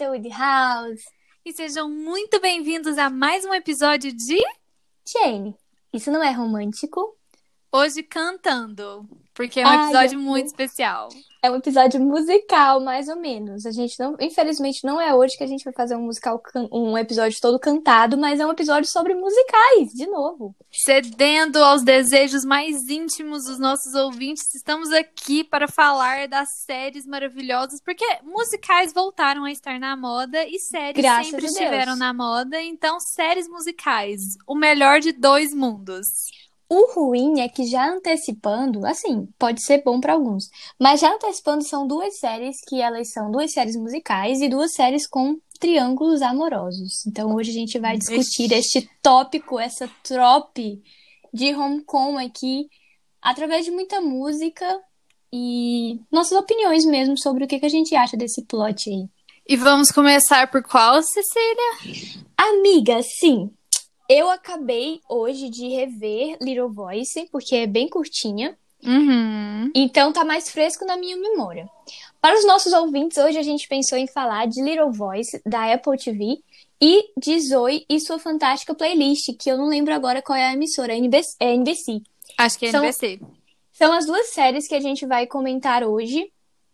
Rita Woodhouse. E sejam muito bem-vindos a mais um episódio de Jane, isso não é romântico? Hoje Cantando, porque é um Ai, episódio eu- muito especial. É um episódio musical, mais ou menos. A gente não, infelizmente, não é hoje que a gente vai fazer um musical, um episódio todo cantado, mas é um episódio sobre musicais, de novo. Cedendo aos desejos mais íntimos dos nossos ouvintes, estamos aqui para falar das séries maravilhosas, porque musicais voltaram a estar na moda e séries Graças sempre estiveram na moda, então séries musicais, o melhor de dois mundos. O ruim é que já antecipando, assim, pode ser bom pra alguns, mas já antecipando são duas séries que elas são duas séries musicais e duas séries com triângulos amorosos. Então hoje a gente vai discutir este tópico, essa trope de rom-com aqui, através de muita música e nossas opiniões mesmo sobre o que que a gente acha desse plot aí. E vamos começar por qual, Cecília? Amiga, sim. Eu acabei hoje de rever Little Voice, porque é bem curtinha. Uhum. Então tá mais fresco na minha memória. Para os nossos ouvintes, hoje a gente pensou em falar de Little Voice, da Apple TV, e de Zoe e sua fantástica playlist, que eu não lembro agora qual é a emissora, é NBC. É NBC. Acho que é São- NBC. São as duas séries que a gente vai comentar hoje.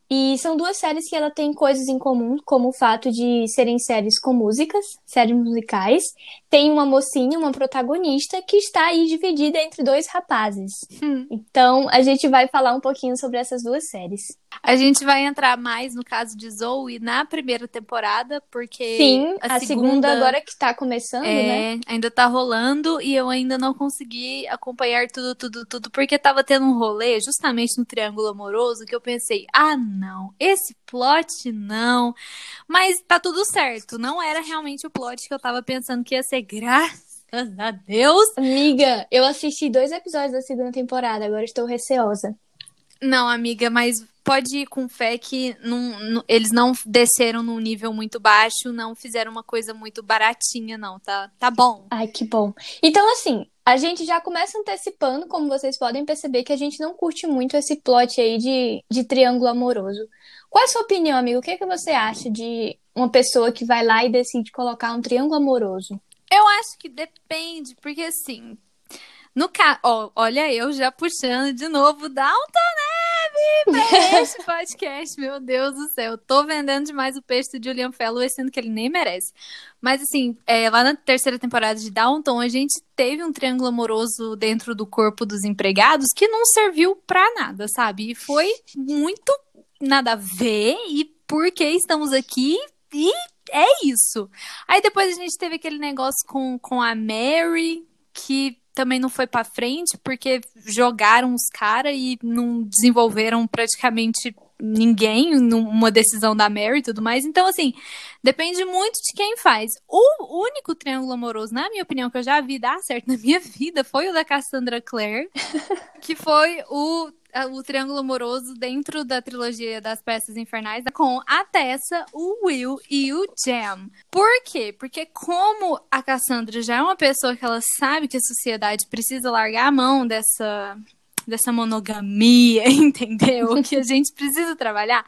E são duas séries que ela tem coisas em comum, como o fato de serem séries com músicas, séries musicais. Tem uma mocinha, uma protagonista, que está aí dividida entre dois rapazes. Hum. Então, a gente vai falar um pouquinho sobre essas duas séries. A gente vai entrar mais no caso de Zoe na primeira temporada, porque Sim, a, segunda... agora que tá começando, né? é, ainda tá rolando e eu ainda não consegui acompanhar tudo, tudo, tudo, porque tava tendo um rolê justamente no Triângulo Amoroso que eu pensei, ah, não, esse plot não. Mas tá tudo certo, não era realmente o plot que eu tava pensando que ia ser, graças a Deus. Amiga, eu assisti dois episódios da segunda temporada, agora estou receosa. Não, amiga, mas pode ir com fé que não- não- eles não desceram num nível muito baixo, não fizeram uma coisa muito baratinha, não, tá? Tá bom. Ai, que bom. Então, assim, a gente já começa antecipando, como vocês podem perceber, que a gente não curte muito esse plot aí de, de triângulo amoroso. Qual é a sua opinião, amigo? O que, é que você acha de uma pessoa que vai lá e decide colocar um triângulo amoroso? Eu acho que depende, porque assim. No ca... ó, olha, eu já puxando de novo Downton Abbey pra este podcast. Meu Deus do céu. Tô vendendo demais o peixe do Julian Fellowes, sendo que ele nem merece. Mas assim, é, lá na terceira temporada de Downton, a gente teve um triângulo amoroso dentro do corpo dos empregados que não serviu pra nada, sabe? E foi muito nada a ver. E por que estamos aqui? E é isso. Aí depois a gente teve aquele negócio com, com a Mary, que também não foi pra frente, porque jogaram os caras e não desenvolveram praticamente ninguém numa decisão da Mary e tudo mais. Então, assim, depende muito de quem faz. O único triângulo amoroso, na minha opinião, que eu já vi dar certo na minha vida foi o da Cassandra Clare, que foi o o triângulo amoroso dentro da trilogia das peças infernais com a Tessa, o Will e o Jam. Por quê? Porque como a Cassandra já é uma pessoa que ela sabe que a sociedade precisa largar a mão dessa dessa monogamia, entendeu? que a gente precisa trabalhar.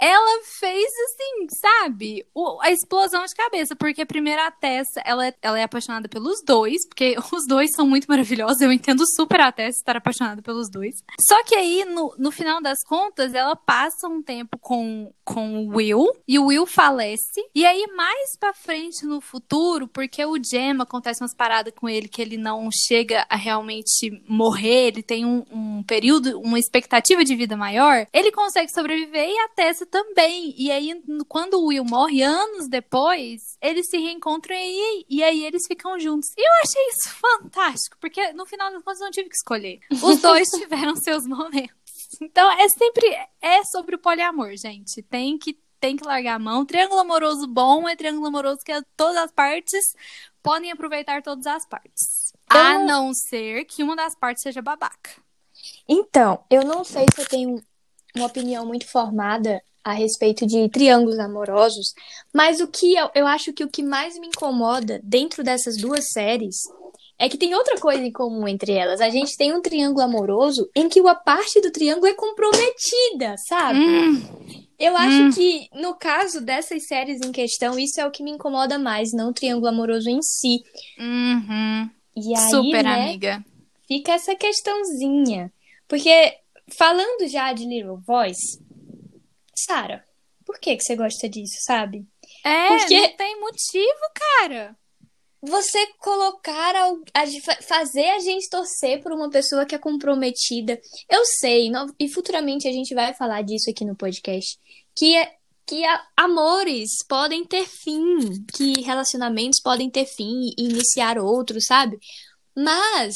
Ela fez assim, sabe? O- a explosão de cabeça, porque a Tessa, ela, é- ela é apaixonada pelos dois, porque os dois são muito maravilhosos. Eu entendo super a Tessa estar apaixonada pelos dois. Só que aí, no, no final das contas, ela passa um tempo com, com o Will, e o Will falece. E aí, mais pra frente no futuro, porque o Gem acontece umas paradas com ele que ele não chega a realmente morrer, ele tem um, um período, uma expectativa de vida maior, ele consegue sobreviver e a Tessa também. E aí, quando o Will morre, anos depois, eles se reencontram e, e aí eles ficam juntos. E eu achei isso fantástico, porque no final das contas eu não tive que escolher. Os dois tiveram seus momentos. Então é sempre é sobre o poliamor, gente. Tem que tem que largar a mão. Triângulo amoroso bom é triângulo amoroso que todas as partes podem aproveitar todas as partes. A Eu- não ser que uma das partes seja babaca. Então, eu não sei se eu tenho uma opinião muito formada a respeito de triângulos amorosos, mas o que eu, eu acho que o que mais me incomoda dentro dessas duas séries é que tem outra coisa em comum entre elas. A gente tem um triângulo amoroso em que uma parte do triângulo é comprometida, sabe? Hum, Eu acho Hum. que, no caso dessas séries em questão, isso é o que me incomoda mais, não o triângulo amoroso em si. uhum. E aí, Super né, amiga. fica essa questãozinha. Porque, falando já de Little Voice, Sara, por que que você gosta disso, sabe? É, Porque- não tem motivo, cara. Você colocar, a fa- fazer a gente torcer por uma pessoa que é comprometida. Eu sei, no- e futuramente a gente vai falar disso aqui no podcast, que é que a- amores podem ter fim, que relacionamentos podem ter fim e iniciar outros, sabe? Mas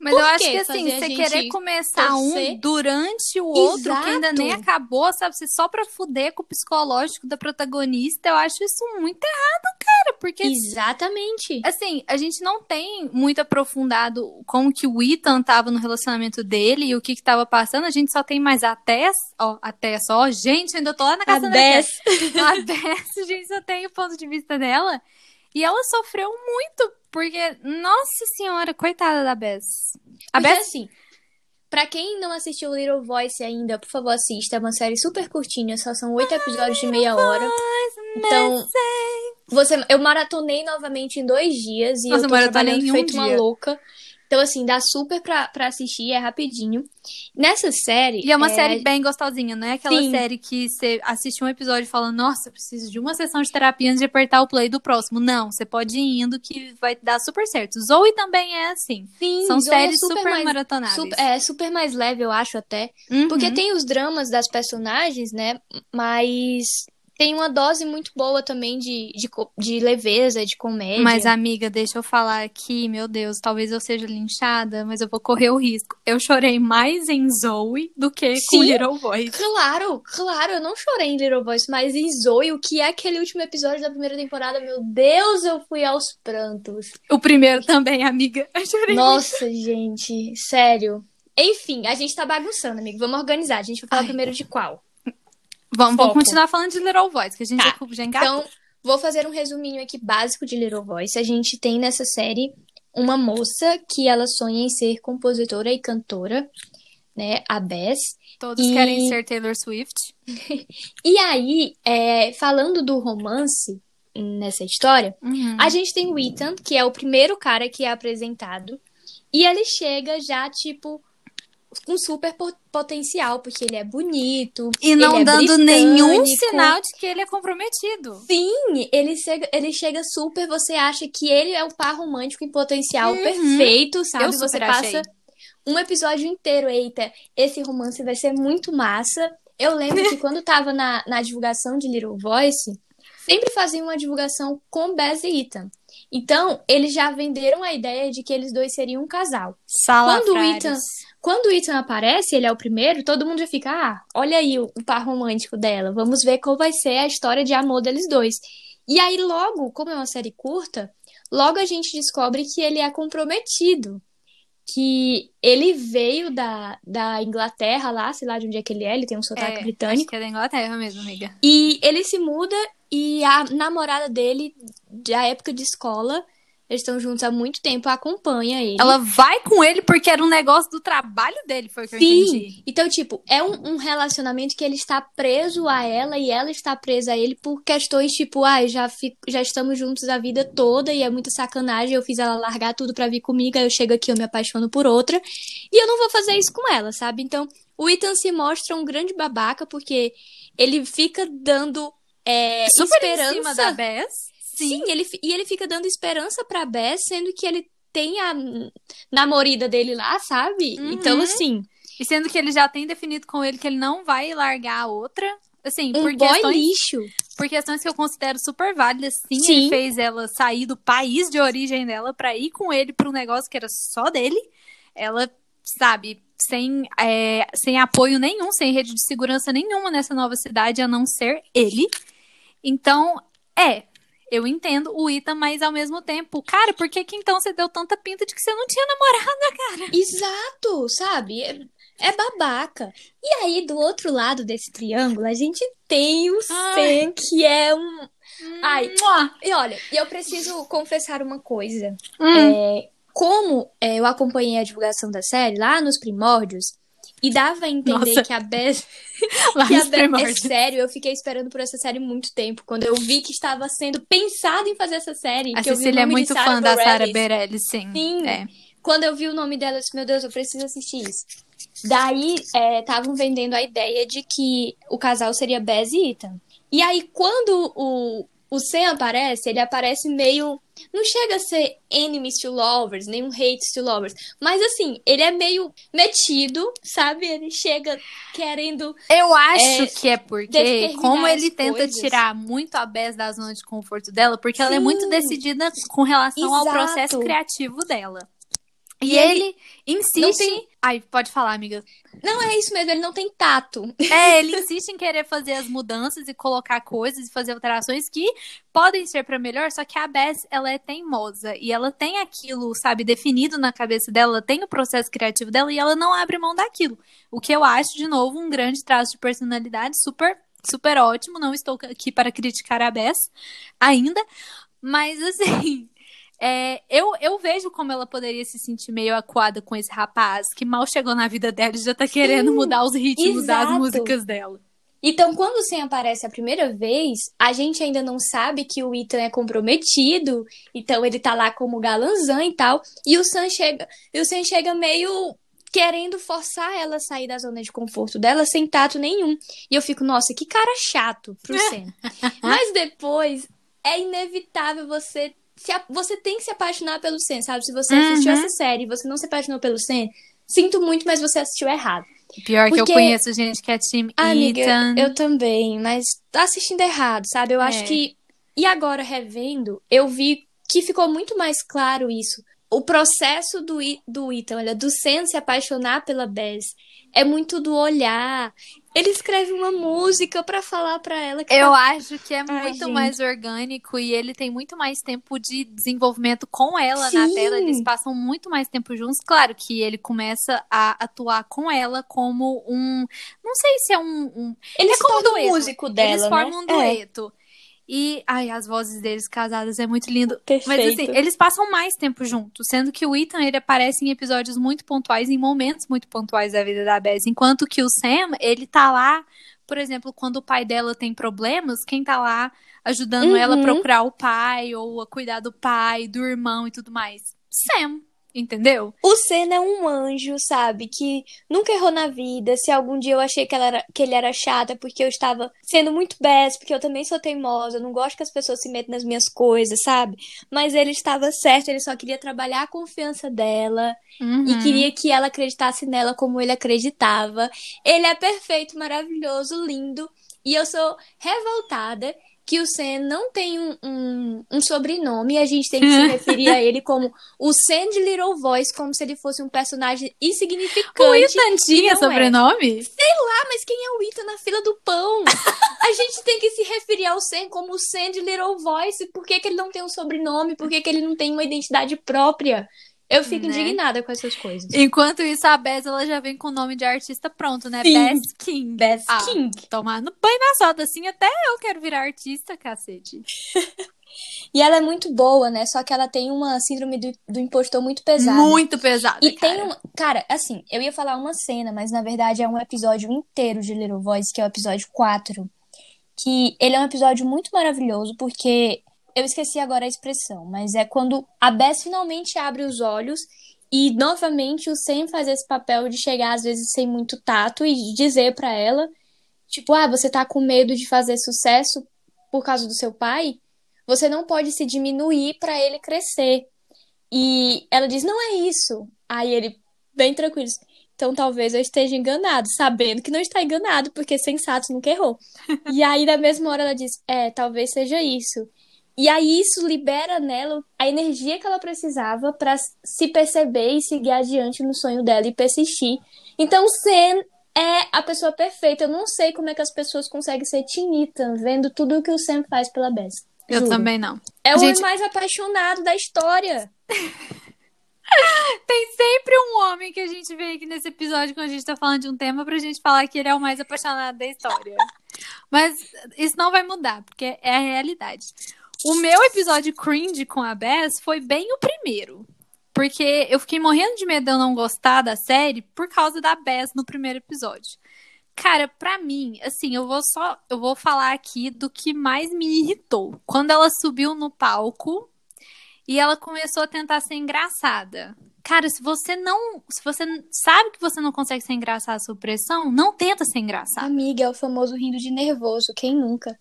Mas Por eu acho que assim, a você querer começar torcer? um durante o outro, que ainda nem Exato. acabou, sabe? Você só pra fuder com o psicológico da protagonista, eu acho isso muito errado, cara. Porque exatamente. Assim, a gente não tem muito aprofundado como que o Ethan tava no relacionamento dele e o que que tava passando. A gente só tem mais a Tess, ó, a Tess, ó, gente, eu ainda tô lá na A casa da Bess. Tess. A Bess, a gente só tem o ponto de vista dela. E ela sofreu muito, porque, nossa senhora, coitada da Bess. A Porque, Bess, assim, pra quem não assistiu Little Voice ainda, por favor, assista. É uma série super curtinha, só são oito episódios de meia hora. Então, você, eu maratonei novamente em dois dias e Nossa, eu eu tô maratonei trabalhando um feito uma louca. Então, assim, dá super pra, pra assistir, é rapidinho. Nessa série. E é uma série bem gostosinha, não é aquela Sim. série que você assiste um episódio e fala, nossa, preciso de uma sessão de terapia antes de apertar o play do próximo. Não, você pode ir indo que vai dar super certo. Zoe também é assim. Sim, São Zoe é séries super, mais, maratonáveis. super- é super mais leve, eu acho até. Uhum. Porque tem os dramas das personagens, né? Mas tem uma dose muito boa também de, de, de leveza, de comédia. Mas, amiga, deixa eu falar aqui, meu Deus, talvez eu seja linchada, mas eu vou correr o risco. Eu chorei mais em Zoe do que com Sim. Little Voice. Claro, claro, eu não chorei em Little Voice, mas em Zoe, o que é aquele último episódio da primeira temporada? Meu Deus, eu fui aos prantos. O primeiro também, amiga. Eu chorei. Nossa, gente, sério. Enfim, a gente tá bagunçando, amigo. Vamos organizar. A gente vai falar Ai. primeiro de qual? Vamos, vamos continuar falando de Little Voice, que a gente Tá. já, já engatou. Então, vou fazer um resuminho aqui básico de Little Voice. A gente tem nessa série uma moça que ela sonha em ser compositora e cantora, né? A Bess. Todos e- querem ser Taylor Swift. E aí, é, falando do romance nessa história, Uhum. a gente tem o Ethan, que é o primeiro cara que é apresentado. E ele chega já, tipo, com super po- potencial, porque ele é bonito. E não é dando nenhum britânico. sinal de que ele é comprometido. Sim, ele chega, ele chega super, você acha que ele é o par romântico em potencial Uhum. perfeito, sabe? Eu você passa achei. um episódio inteiro, eita, esse romance vai ser muito massa. Eu lembro que quando tava na, na divulgação de Little Voice, sempre faziam uma divulgação com Bess e Ethan. Então, eles já venderam a ideia de que eles dois seriam um casal. Quando o Ethan- Quando o Ethan aparece, ele é o primeiro, todo mundo já fica, ah, olha aí o, par romântico dela, vamos ver qual vai ser a história de amor deles dois. E aí, logo, como é uma série curta, logo a gente descobre que ele é comprometido. Que ele veio da, da Inglaterra lá, sei lá de onde é que ele é, ele tem um sotaque Acho britânico. que é da Inglaterra mesmo, amiga. E ele se muda e a namorada dele, da época de escola, eles estão juntos há muito tempo, acompanha ele. Ela vai com ele porque era um negócio do trabalho dele, foi o que eu Sim. entendi. Então, tipo, é um, um relacionamento que ele está preso a ela e ela está presa a ele por questões tipo, ah, já, fico, já estamos juntos a vida toda e é muita sacanagem. Eu fiz ela largar tudo pra vir comigo, aí eu chego aqui, eu me apaixono por outra e eu não vou fazer isso com ela, sabe? Então, o Ethan se mostra um grande babaca porque ele fica dando é, Super esperança. em cima da Bess. Sim, ele, fi- e ele fica dando esperança pra Bess, sendo que ele tem a namorida dele lá, sabe? Uhum. Então, assim, E sendo que ele já tem definido com ele que ele não vai largar a outra. Assim, um por questões, lixo. por questões que eu considero super válidas, sim, Sim. Ele fez ela sair do país de origem dela pra ir com ele pra um negócio que era só dele. Ela, sabe, sem, é, sem apoio nenhum, sem rede de segurança nenhuma nessa nova cidade, a não ser ele. Então, é. Eu entendo o Ita, mas ao mesmo tempo, cara, por que que então você deu tanta pinta de que você não tinha namorado? Exato, sabe? É, é babaca. E aí, do outro lado desse triângulo, a gente tem o Ai. Sam, que é um. Ai. Mua. E olha, eu preciso confessar uma coisa. Hum. É, como é, eu acompanhei a divulgação da série lá nos primórdios, e dava a entender Nossa. que a Bess. Lá que a Bess é sério, eu fiquei esperando por essa série muito tempo. Quando eu vi que estava sendo pensado em fazer essa série. A Cecília é muito fã da Sarah Bareilles. Sim. Sim. É. Quando eu vi o nome dela, eu disse, meu Deus, eu preciso assistir isso. Daí, estavam vendendo a ideia de que o casal seria Bess e Ethan. E aí, quando o, o Sam aparece, ele aparece meio... Não chega a ser enemies to lovers, nem um hate to lovers. Mas, assim, ele é meio metido, sabe? Ele chega querendo... Eu acho É, que é porque, como ele tenta coisas. tirar muito a Bess da zona de conforto dela, porque ela é Sim. muito decidida com relação ao Exato. processo criativo dela. E, E ele, ele insiste. tem- Ai, pode falar, amiga. Não é isso mesmo, ele não tem tato. É, ele insiste em querer fazer as mudanças e colocar coisas e fazer alterações que podem ser pra melhor, só que a Bess, ela é teimosa e ela tem aquilo, sabe, definido na cabeça dela, ela tem o processo criativo dela e ela não abre mão daquilo. O que eu acho, de novo, um grande traço de personalidade super, super ótimo. Não estou aqui para criticar a Bess ainda, mas assim. É, eu, eu vejo como ela poderia se sentir meio acuada com esse rapaz que mal chegou na vida dela e já tá querendo mudar os ritmos das exato. músicas dela. Então, quando o Sam aparece a primeira vez, a gente ainda não sabe que o Ethan é comprometido, então ele tá lá como galanzão e tal, e o Sam chega, e o Sam chega meio querendo forçar ela a sair da zona de conforto dela sem tato nenhum. E eu fico, nossa, que cara chato pro Sam. Mas depois é inevitável você se a- você tem que se apaixonar pelo Sam, sabe? Se você assistiu Uhum. essa série e você não se apaixonou pelo Sam, sinto muito, mas você assistiu errado. Pior que eu Porque- conheço gente que é time Amiga, Ethan. eu também, mas tá assistindo errado, sabe? Eu acho É. que. E agora, revendo, eu vi que ficou muito mais claro isso. O processo do, do Ethan, olha, do Sam se apaixonar pela Bess, é muito do olhar. Ele escreve uma música pra falar pra ela que Eu tá- acho que é Ai, muito gente. mais orgânico e ele tem muito mais tempo de desenvolvimento com ela na Sim. tela. Eles passam muito mais tempo juntos. Claro que ele começa a atuar com ela como um. Não sei se é um. um- Ele é como dueto. o músico dela, eles formam um né? É, dueto. E, ai, as vozes deles casadas é muito lindo. Mas perfeito. assim, eles passam mais tempo juntos, sendo que o Ethan ele aparece em episódios muito pontuais, em momentos muito pontuais da vida da Bess, enquanto que o Sam, ele tá lá, por exemplo, quando o pai dela tem problemas, quem tá lá ajudando ela a Uhum. procurar o pai ou a cuidar do pai, do irmão e tudo mais. Sam, entendeu? O Senna é um anjo, sabe? Que nunca errou na vida. Se algum dia eu achei que, ela era- que ele era chata porque eu estava sendo muito best, porque eu também sou teimosa, eu não gosto que as pessoas se metam nas minhas coisas, sabe? Mas ele estava certo, ele só queria trabalhar a confiança dela e Uhum. queria que ela acreditasse nela como ele acreditava. Ele é perfeito, maravilhoso, lindo. E eu sou revoltada que o Sam não tem um, um, um sobrenome e a gente tem que se referir a ele como o Sam de Little Voice, como se ele fosse um personagem O insignificante. Ethan tinha é. sobrenome? Ah, mas quem é o Ita na fila do pão? A gente tem que se referir ao Sam como o Sam de Little Voice. Por que, que ele não tem um sobrenome? Por que, que ele não tem uma identidade própria? Eu fico Né? indignada com essas coisas. Enquanto isso, a Bess, ela já vem com o nome de artista pronto, né? Sim. Bess King. Best Ah, King. Tomar no banho na soda, assim, até eu quero virar artista, cacete. E ela é muito boa, né? Só que ela tem uma síndrome do, do impostor muito pesada. Muito pesada, E tem cara. um. Cara, assim, eu ia falar uma cena, mas na verdade é um episódio inteiro de Little Voice, que é o episódio 4. Que ele é um episódio muito maravilhoso, porque eu esqueci agora a expressão, mas é quando a Bess finalmente abre os olhos e novamente o Sam faz esse papel de chegar às vezes sem muito tato e dizer pra ela, tipo, ah, você tá com medo de fazer sucesso por causa do seu pai? Você não pode se diminuir pra ele crescer. E ela diz: Não é isso. Aí ele, bem tranquilo, então talvez eu esteja enganado, sabendo que não está enganado, porque sensato nunca errou. e aí, na mesma hora, ela diz: É, talvez seja isso. E aí, isso libera nela a energia que ela precisava para se perceber e seguir adiante no sonho dela e persistir. Então, Sam é a pessoa perfeita. Eu não sei como é que as pessoas conseguem ser Tinita vendo tudo o que o Sam faz pela Bess. Eu Juro. também não. É o Gente- mais apaixonado da história. Tem sempre um homem que a gente vê aqui nesse episódio quando a gente tá falando de um tema pra gente falar que ele é o mais apaixonado da história. Mas isso não vai mudar, porque é a realidade. O meu episódio cringe com a Bess foi bem o primeiro. Porque eu fiquei morrendo de medo de eu não gostar da série por causa da Bess no primeiro episódio. Cara, pra mim, assim, eu vou só. Eu vou falar aqui do que mais me irritou. Quando ela subiu no palco e ela começou a tentar ser engraçada. Cara, se você não. Se você sabe que você não consegue ser engraçado sob pressão, não tenta ser engraçado. Amiga, é o famoso rindo de nervoso. Quem nunca?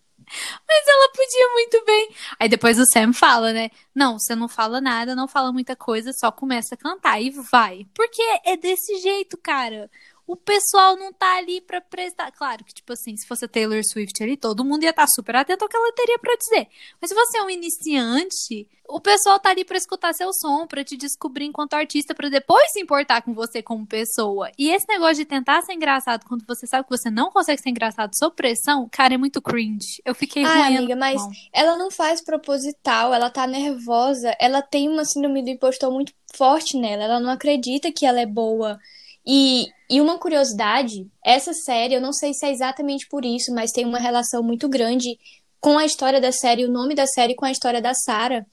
Mas ela podia muito bem. Aí depois o Sam fala, né? Não, você não fala nada, não fala muita coisa, só começa a cantar e vai. Porque é desse jeito, cara o pessoal não tá ali para prestar. Claro que, tipo assim, se fosse Taylor Swift ali, todo mundo ia estar tá super atento ao que ela teria para dizer. Mas se você é um iniciante, o pessoal tá ali para escutar seu som, para te descobrir enquanto artista, para depois se importar com você como pessoa. E esse negócio de tentar ser engraçado quando você sabe que você não consegue ser engraçado sob pressão, cara, é muito cringe. Eu fiquei ruim. amiga, mas ela não faz proposital, ela tá nervosa, ela tem uma síndrome do impostor muito forte nela, ela não acredita que ela é boa. E, e uma curiosidade, essa série, eu não sei se é exatamente por isso, mas tem uma relação muito grande com a história da série, o nome da série com a história da Sarah,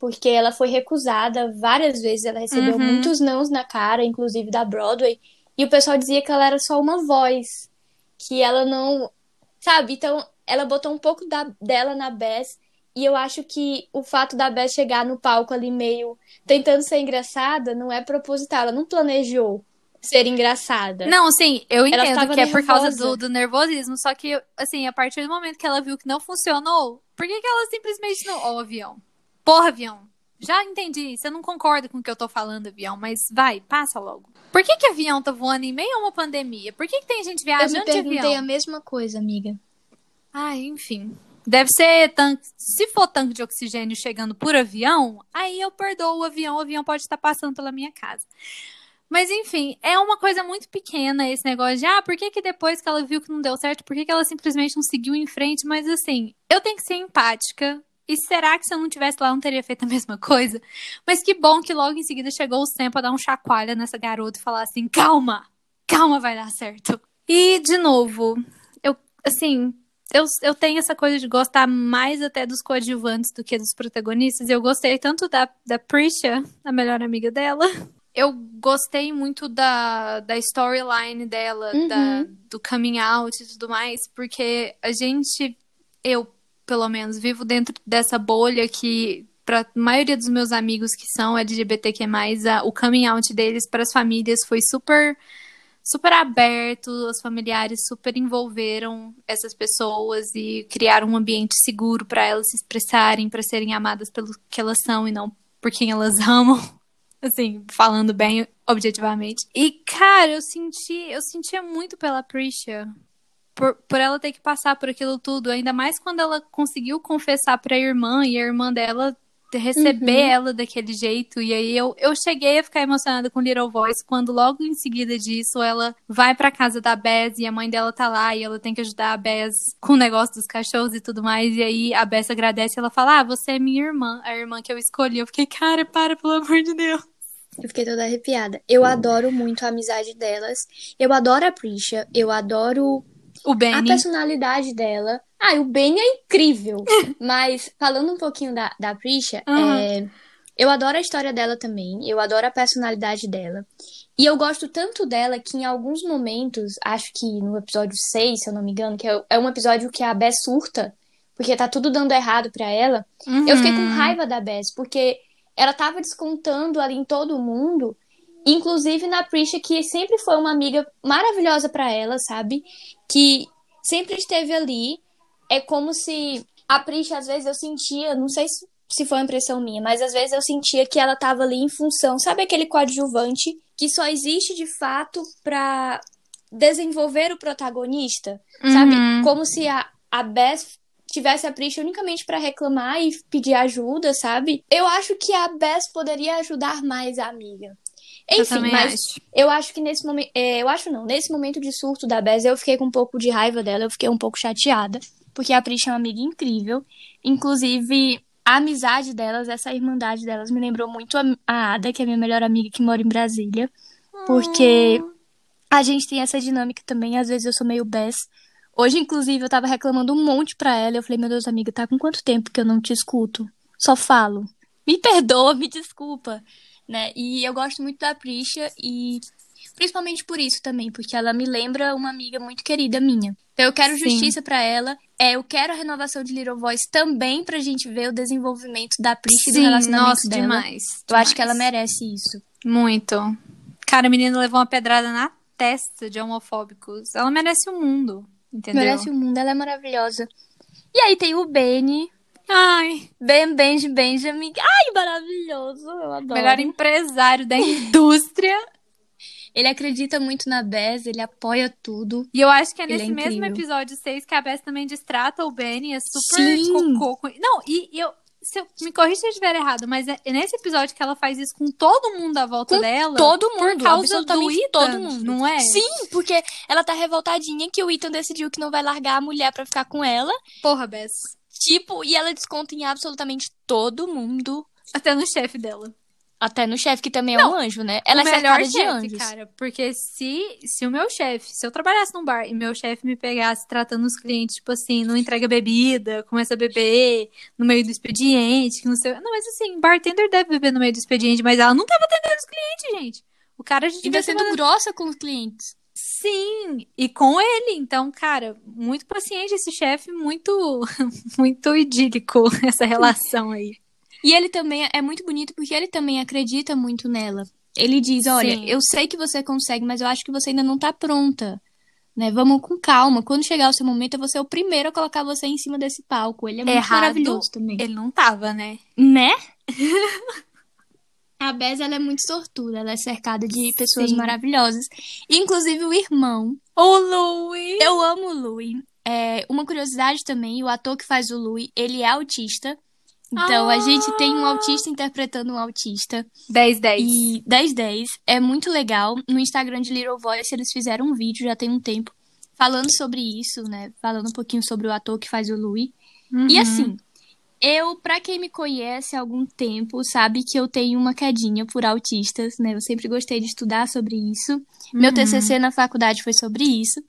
porque ela foi recusada várias vezes, ela recebeu uhum. muitos nãos na cara, inclusive da Broadway, e o pessoal dizia que ela era só uma voz, que ela não, sabe? Então, ela botou um pouco da, dela na Bess, e eu acho que o fato da Bess chegar no palco ali meio tentando ser engraçada não é proposital, ela não planejou ser engraçada. Não, sim, eu entendo que nervosa. é por causa do, do, nervosismo. Só que, assim, a partir do momento que ela viu que não funcionou, por que, que ela simplesmente não. Ó, oh, avião. Porra, avião. Já entendi. Você não concorda com o que eu tô falando, avião, mas vai, passa logo. Por que, que avião tá voando em meio a uma pandemia? Por que, que tem gente viajando de avião? Eu me perguntei a mesma coisa, amiga. Ah, enfim. Deve ser tanque. Se for tanque de oxigênio chegando por avião, aí eu perdoo o avião. O avião pode estar passando pela minha casa. Mas enfim, é uma coisa muito pequena esse negócio de, ah, por que, que depois que ela viu que não deu certo, por que, que ela simplesmente não seguiu em frente? Mas assim, eu tenho que ser empática. E será que se eu não tivesse lá, eu não teria feito a mesma coisa? Mas que bom que logo em seguida chegou o Sam pra dar um chacoalha nessa garota e falar assim: calma, calma, vai dar certo. E, de novo, eu, assim, eu, eu tenho essa coisa de gostar mais até dos coadjuvantes do que dos protagonistas. Eu gostei tanto da, da Prisha, a melhor amiga dela, eu gostei muito da, da storyline dela, uhum. da, do coming out e tudo mais, porque a gente, eu pelo menos, vivo dentro dessa bolha que, para a maioria dos meus amigos que são LGBTQ, a, o coming out deles para as famílias foi super. Super aberto, os familiares super envolveram essas pessoas e criaram um ambiente seguro para elas se expressarem, para serem amadas pelo que elas são e não por quem elas amam assim, falando bem objetivamente. E, cara, eu senti, eu sentia muito pela Prisha. Por, por ela ter que passar por aquilo tudo, ainda mais quando ela conseguiu confessar pra irmã e a irmã dela receber uhum. ela daquele jeito. E aí eu, eu cheguei a ficar emocionada com Little Voice quando logo em seguida disso ela vai pra casa da Bess e a mãe dela tá lá e ela tem que ajudar a Bess com o negócio dos cachorros e tudo mais. E aí a Bess agradece e ela fala: Ah, você é minha irmã, a irmã que eu escolhi. Eu fiquei, cara, para, pelo amor de Deus. Eu fiquei toda arrepiada. Eu adoro muito a amizade delas. Eu adoro a Prisha. Eu adoro o Benny. a personalidade dela. Ah, o Benny é incrível. Mas falando um pouquinho da, da Prisha, uhum. é, eu adoro a história dela também. Eu adoro a personalidade dela. E eu gosto tanto dela que em alguns momentos, acho que no episódio 6, se eu não me engano, que é, é um episódio que a Bess surta, porque tá tudo dando errado para ela. Uhum. Eu fiquei com raiva da Bess, porque ela estava descontando ali em todo mundo, inclusive na Prisha, que sempre foi uma amiga maravilhosa para ela, sabe? Que sempre esteve ali. É como se a Prisha, às vezes, eu sentia, não sei se, se foi uma impressão minha, mas às vezes eu sentia que ela estava ali em função, sabe aquele coadjuvante que só existe de fato para desenvolver o protagonista, uhum. sabe? Como se a, a Beth tivesse a Prisha unicamente para reclamar e pedir ajuda, sabe? Eu acho que a Bess poderia ajudar mais a amiga. Enfim, eu mas acho. eu acho que nesse momento. É, eu acho não, nesse momento de surto da Bess, eu fiquei com um pouco de raiva dela, eu fiquei um pouco chateada. Porque a Prisha é uma amiga incrível. Inclusive, a amizade delas, essa irmandade delas, me lembrou muito a, Ada, que é minha melhor amiga que mora em Brasília. Porque hum. a gente tem essa dinâmica também. Às vezes eu sou meio Bess Hoje, inclusive, eu tava reclamando um monte pra ela. Eu falei, meu Deus, amiga, tá com quanto tempo que eu não te escuto? Só falo. Me perdoa, me desculpa. né? E eu gosto muito da Prisha e principalmente por isso também, porque ela me lembra uma amiga muito querida minha. Então eu quero Sim. justiça pra ela. É, eu quero a renovação de Little Voice também pra gente ver o desenvolvimento da Prisha e do Sim, relacionamento nossa, dela. demais. Eu acho que ela demais. merece isso. Muito. Cara, a menina levou uma pedrada na testa de homofóbicos. Ela merece o mundo, entendeu? Merece o mundo, ela é maravilhosa. E aí tem o Benny, Ai, Ben Benji Benjamin. Ai, maravilhoso, eu adoro. melhor empresário da indústria. Ele acredita muito na Bess, ele apoia tudo. E eu acho que é é nesse mesmo incrível. episódio 6 que a Bess também distrata o Benny, é super Sim. cocô. com- Não, e eu. Se eu me corrija se eu estiver errado, mas é nesse episódio que ela faz isso com todo mundo à volta Com dela. Todo por mundo, causa absolutamente do Ethan, todo mundo. Não é? Sim, porque ela tá revoltadinha que o Ethan decidiu que não vai largar a mulher pra ficar com ela. Porra, Bess. Tipo, e ela desconta em absolutamente todo mundo. Até no chefe dela. Até no chefe, que também é Não, um anjo, né? Ela é melhor cercada de anjos. cara. Porque se, se o meu chefe, se eu trabalhasse num bar e meu chefe me pegasse tratando os clientes, tipo assim, não entrega bebida, começa a beber no meio do expediente, que não sei. Não, mas assim, bartender deve beber no meio do expediente, mas ela não tava atendendo os clientes, gente. O cara já E devia sendo mandado- grossa com os clientes. Sim, e com ele. Então, cara, muito paciente esse chefe, muito, muito idílico essa relação aí. E ele também é muito bonito porque ele também acredita muito nela. Ele diz: Olha, Sim. eu sei que você consegue, mas eu acho que você ainda não tá pronta. Né? Vamos com calma. Quando chegar o seu momento, eu vou ser o primeiro a colocar você em cima desse palco. Ele é muito Errado. maravilhoso também. Ele não tava, né? Né? A Bess, ela é muito sortuda. Ela é cercada de pessoas Sim. maravilhosas. Inclusive o irmão. Ô, Louie! Eu amo o Louie. É, uma curiosidade também, o ator que faz o Louie, ele é autista. Então, a gente tem um Ah! autista interpretando um autista. 10, 10. E 1010 é muito legal. No Instagram de Little Voice eles fizeram um vídeo já tem um tempo falando sobre isso, né? Falando um pouquinho sobre o ator que faz o Louis. Uhum. E assim, eu, pra quem me conhece há algum tempo, sabe que eu tenho uma quedinha por autistas, né? Eu sempre gostei de estudar sobre isso. Meu Uhum. TCC na faculdade foi sobre isso.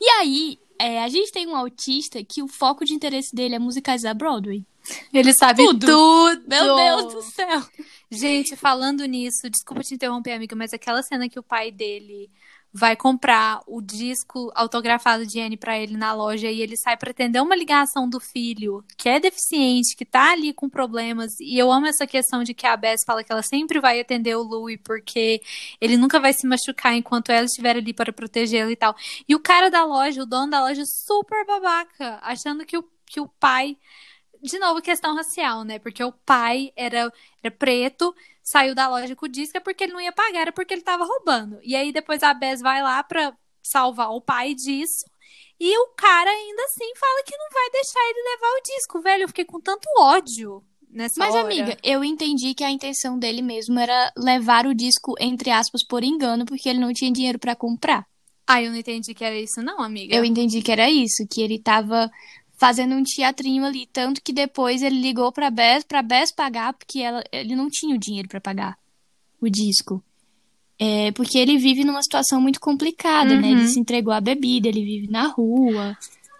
E aí, é, a gente tem um autista que o foco de interesse dele é musicais da Broadway. Ele sabe Tudo. tudo. Meu Deus do céu! Gente, falando nisso, desculpa te interromper, amiga, mas aquela cena que o pai dele vai comprar o disco autografado de Anne pra ele na loja e ele sai pra atender uma ligação do filho que é deficiente, que tá ali com problemas. E eu amo essa questão de que a Bess fala que ela sempre vai atender o Louis porque ele nunca vai se machucar enquanto ela estiver ali para protegê-lo e tal. E o cara da loja, o dono da loja, super babaca, achando que o, que o pai de novo, questão racial, né? Porque o pai era, era preto, saiu da loja com o disco é porque ele não ia pagar, era porque ele tava roubando. E aí depois a Bess vai lá pra salvar o pai disso. E o cara ainda assim fala que não vai deixar ele levar o disco, velho. Eu fiquei com tanto ódio nessa Mas, hora. amiga, eu entendi que a intenção dele mesmo era levar o disco, entre aspas, por engano, porque ele não tinha dinheiro pra comprar. Ah, eu não entendi que era isso, não, amiga. Eu entendi que era isso, que ele tava fazendo um teatrinho ali, tanto que depois ele ligou pra Bess, pra Bess pagar, porque ela, ele não tinha o dinheiro pra pagar o disco. É, porque ele vive numa situação muito complicada, né? Ele Uhum. se entregou à bebida, ele vive na rua,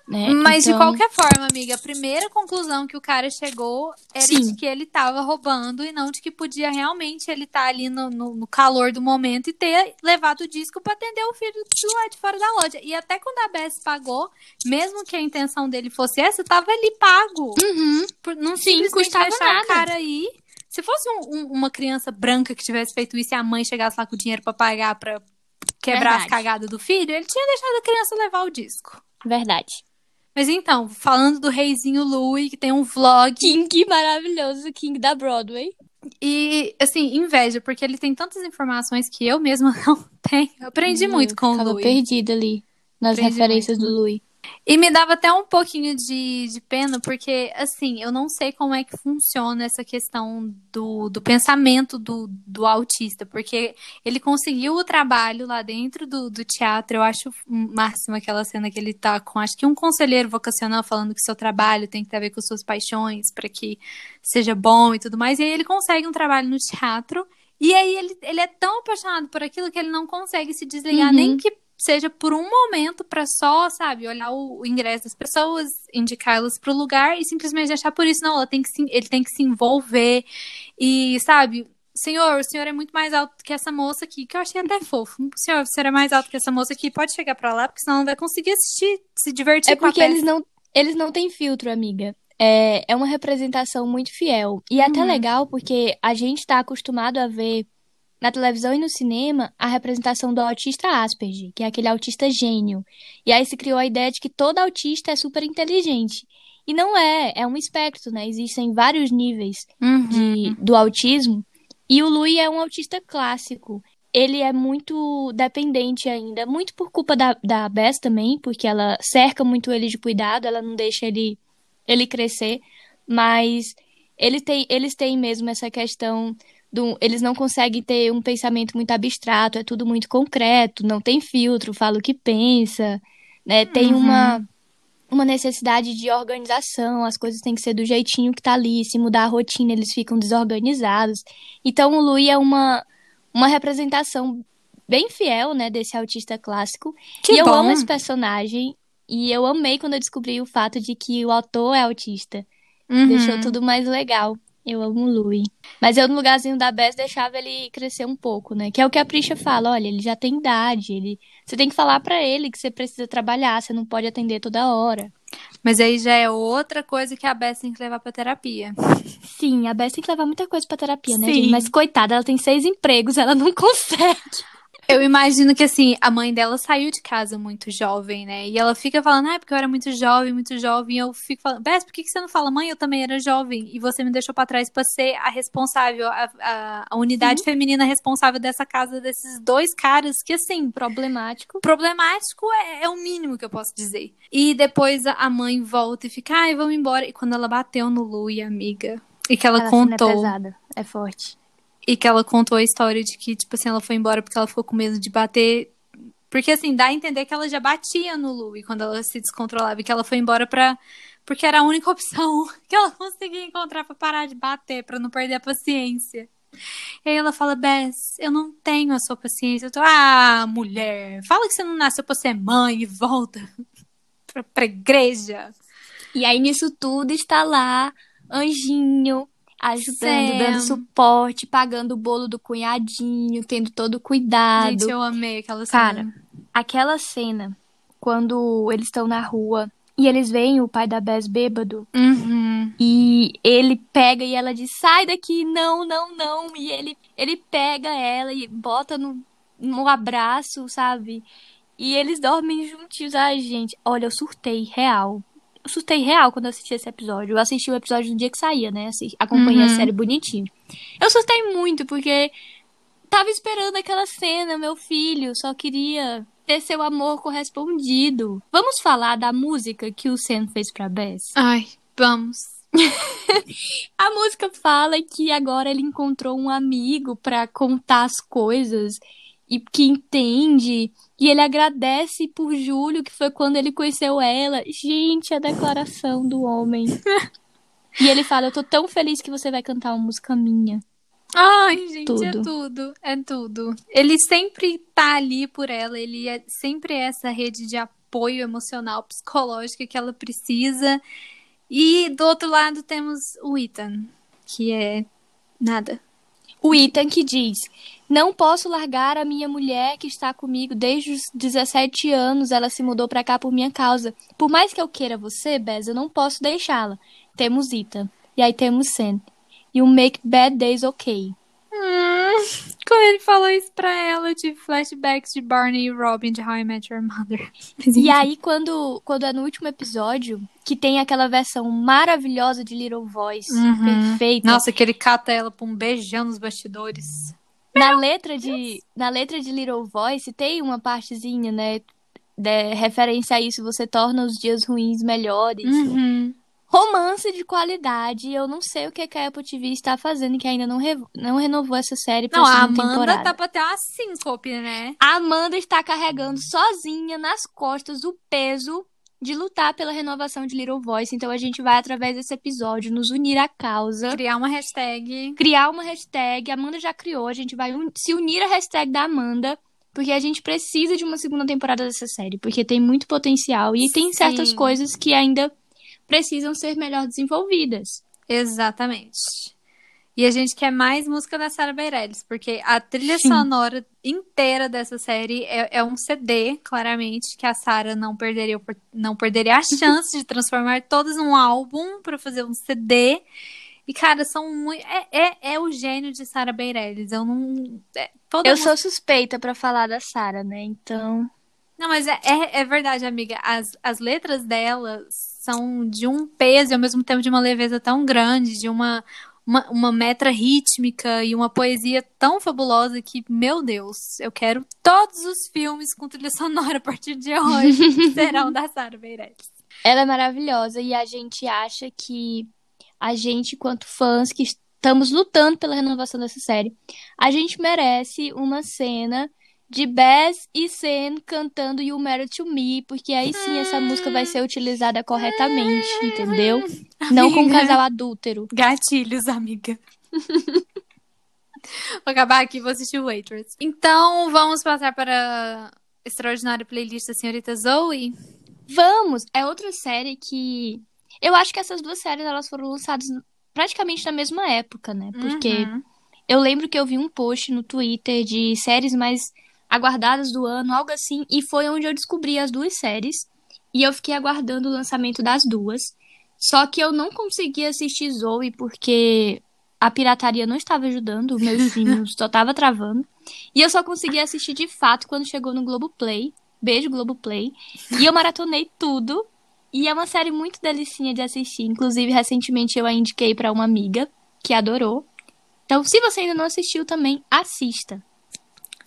né? Mas de Então, qualquer forma, amiga, a primeira conclusão que o cara chegou era Sim. de que ele tava roubando e não de que podia realmente ele estar ali no, no, no calor do momento e ter levado o disco pra atender o filho do lado de fora da loja. E até quando a Bess pagou, mesmo que a intenção dele fosse essa, tava ali pago. Uhum. Por, não Sim, custava nada. o cara aí. Se fosse um- um- uma criança branca que tivesse feito isso e a mãe chegasse lá com o dinheiro pra pagar pra quebrar as Verdade. cagadas do filho, ele tinha deixado a criança levar o disco. Verdade. Mas então, falando do reizinho Louis, que tem um vlog. King maravilhoso, King da Broadway. E, assim, inveja, porque ele tem tantas informações que eu mesma não tenho. Eu aprendi muito com o Louis. perdida ali nas Aprendi referências muito. do Louis. E me dava até um pouquinho de, de pena, porque, assim, eu não sei como é que funciona essa questão do, do pensamento do, do autista, porque ele conseguiu o trabalho lá dentro do, do teatro. Eu acho máximo aquela cena que ele tá com, acho que um conselheiro vocacional falando que seu trabalho tem que ter a ver com suas paixões, para que seja bom e tudo mais. E aí ele consegue um trabalho no teatro. E aí ele, ele é tão apaixonado por aquilo que ele não consegue se desligar, Uhum. nem que seja por um momento pra só, sabe, olhar o, o ingresso das pessoas, indicá-las pro lugar e simplesmente deixar por isso. Não, ela tem que se, ele tem que se envolver e, sabe, senhor, o senhor é muito mais alto que essa moça aqui, que eu achei até fofo. Senhor, o senhor é mais alto que essa moça aqui, pode chegar pra lá, porque senão não vai conseguir assistir, se divertir É com a porque peça. eles não, eles não têm filtro, amiga. É, é uma representação muito fiel. E é até Uhum. legal porque a gente tá acostumado a ver na televisão e no cinema a representação do autista Asperger, que é aquele autista gênio. E aí se criou a ideia de que todo autista é super inteligente. E não é, é um espectro, né? Existem vários níveis Uhum. de, do autismo. E o Louis é um autista clássico. Ele é muito dependente ainda, muito por culpa da, da Bess também, porque ela cerca muito ele de cuidado, ela não deixa ele, ele crescer. Mas ele tem, eles têm mesmo essa questão do. Eles não conseguem ter um pensamento muito abstrato, é tudo muito concreto, não tem filtro, fala o que pensa, né? Tem Uhum. uma uma necessidade de organização, as coisas têm que ser do jeitinho que tá ali, se mudar a rotina, eles ficam desorganizados. Então o Louis é uma, uma representação bem fiel, né, desse autista clássico. Que e eu bom. amo esse personagem, e eu amei quando eu descobri o fato de que o autor é autista. Uhum. Deixou tudo mais legal. Eu amo o Louis. Mas eu, no lugarzinho da Bess, deixava ele crescer um pouco, né? Que é o que a Prisha fala. Olha, ele já tem idade. Ele... Você tem que falar pra ele que você precisa trabalhar. Você não pode atender toda hora. Mas aí já é outra coisa que a Bess tem que levar pra terapia. Sim, a Bess tem que levar muita coisa pra terapia, né, Sim. gente? Mas coitada, ela tem seis empregos, ela não consegue. Eu imagino que, assim, a mãe dela saiu de casa muito jovem, né? E ela fica falando, ah, é porque eu era muito jovem, muito jovem. E eu fico falando, Bess, por que você não fala, mãe, eu também era jovem? E você me deixou pra trás pra ser a responsável, a, a, a unidade feminina responsável dessa casa, desses dois caras, que, assim, Problemático. problemático é, é o mínimo que eu posso dizer. E depois a- mãe volta e fica, ai, vamos embora. E quando ela bateu no Louie, amiga, e que ela Aquela cena contou é pesada, é forte. E que ela contou a história de que, tipo assim, ela foi embora porque ela ficou com medo de bater. Porque, assim, dá a entender que ela já batia no Louie quando ela se descontrolava e que ela foi embora pra. Porque era a única opção que ela conseguia encontrar pra parar de bater, pra não perder a paciência. E aí ela fala, Bess, eu não tenho a sua paciência. Eu tô, ah, mulher, fala que você não nasceu pra ser mãe e volta pra, pra igreja. E aí, nisso tudo, está lá, anjinho, ajudando, dando suporte, pagando o bolo do cunhadinho, tendo todo o cuidado. Gente, eu amei aquela cena. Cara, aquela cena, quando eles estão na rua e eles veem o pai da Bess bêbado, Uhum. E ele pega e ela diz: sai daqui, não, não, não. E ele, ele pega ela e bota no, no abraço, sabe? E eles dormem juntinhos. Ai, gente, olha, eu surtei real. Eu surtei real quando eu assisti esse episódio. Eu assisti o episódio no dia que saía, né? Assi- Acompanhei Uhum. a série bonitinho. Eu surtei muito, porque tava esperando aquela cena, meu filho. Só queria ter seu amor correspondido. Vamos falar da música que o Sam fez pra Bess? Ai, vamos. A música fala que agora ele encontrou um amigo pra contar as coisas e que entende. E ele agradece por Júlio, que foi quando ele conheceu ela. Gente, a declaração do homem. E ele fala: Eu tô tão feliz que você vai cantar uma música minha. Ai, gente, é Tudo. tudo, é tudo. Ele sempre tá ali por ela, ele é sempre é essa rede de apoio emocional, psicológica que ela precisa. E do outro lado temos o Ethan, que é nada. O Ethan que diz: Não posso largar a minha mulher que está comigo desde os 17 anos. Ela se mudou pra cá por minha causa. Por mais que eu queira você, Bez, eu não posso deixá-la. Temos Ethan. E aí temos Sam. You make bad days okay. Hum, quando ele falou isso pra ela, eu tive flashbacks de Barney e Robin de How I Met Your Mother. E aí, quando, quando é no último episódio, que tem aquela versão maravilhosa de Little Voice, Uhum. perfeita. Nossa, que ele cata ela pra um beijão nos bastidores. Na letra de, na letra de Little Voice tem uma partezinha, né? De referência a isso, você torna os dias ruins melhores. Uhum. Romance de qualidade. Eu não sei o que a Apple TV está fazendo, que ainda não, re- não renovou essa série pra Não, a Amanda temporada. tá pra ter uma síncope, né? A Amanda está carregando sozinha nas costas o peso de lutar pela renovação de Little Voice. Então a gente vai, através desse episódio, nos unir à causa. Criar uma hashtag. criar uma hashtag. A Amanda já criou, a gente vai un- se unir à hashtag da Amanda. Porque a gente precisa de uma segunda temporada dessa série. Porque tem muito potencial e tem certas Sim. coisas que ainda precisam ser melhor desenvolvidas. Exatamente. E a gente quer mais música da Sarah Bareilles, porque a trilha Sim. sonora inteira dessa série é, é um CD, claramente, que a Sarah não perderia, não perderia a chance de transformar todas num álbum para fazer um CD. E, cara, são muito. É, é, é o gênio de Sarah Bareilles. Eu não. É, eu sou suspeita para falar da Sarah, né? Então. Não, mas é, é, é, verdade, amiga. As, as letras dela são de um peso e ao mesmo tempo de uma leveza tão grande, de uma, uma, uma metra rítmica e uma poesia tão fabulosa que, meu Deus, eu quero todos os filmes com trilha sonora a partir de hoje serão da Sarah Bareilles. Ela é maravilhosa e a gente acha que a gente, quanto fãs que estamos lutando pela renovação dessa série, a gente merece uma cena de Bess e Sen cantando You Married to Me, porque aí sim essa música vai ser utilizada corretamente, entendeu? Amiga. Não com um casal adúltero. Gatilhos, amiga. vou acabar aqui, vou assistir o Waitress. Então, vamos passar para a extraordinária playlist da senhorita Zoe? Vamos! É outra série que. Eu acho que essas duas séries elas foram lançadas praticamente na mesma época, né? Porque uhum. eu lembro que eu vi um post no Twitter de séries mais aguardadas do ano, algo assim, e foi onde eu descobri as duas séries. E eu fiquei aguardando o lançamento das duas. Só que eu não consegui assistir Zoe porque a pirataria não estava ajudando, o meu streaming só estava travando. E eu só consegui assistir de fato quando chegou no Globoplay. Beijo, Globoplay. E eu maratonei tudo. E é uma série muito delicinha de assistir. Inclusive, recentemente eu a indiquei para uma amiga que adorou. Então, se você ainda não assistiu também, assista.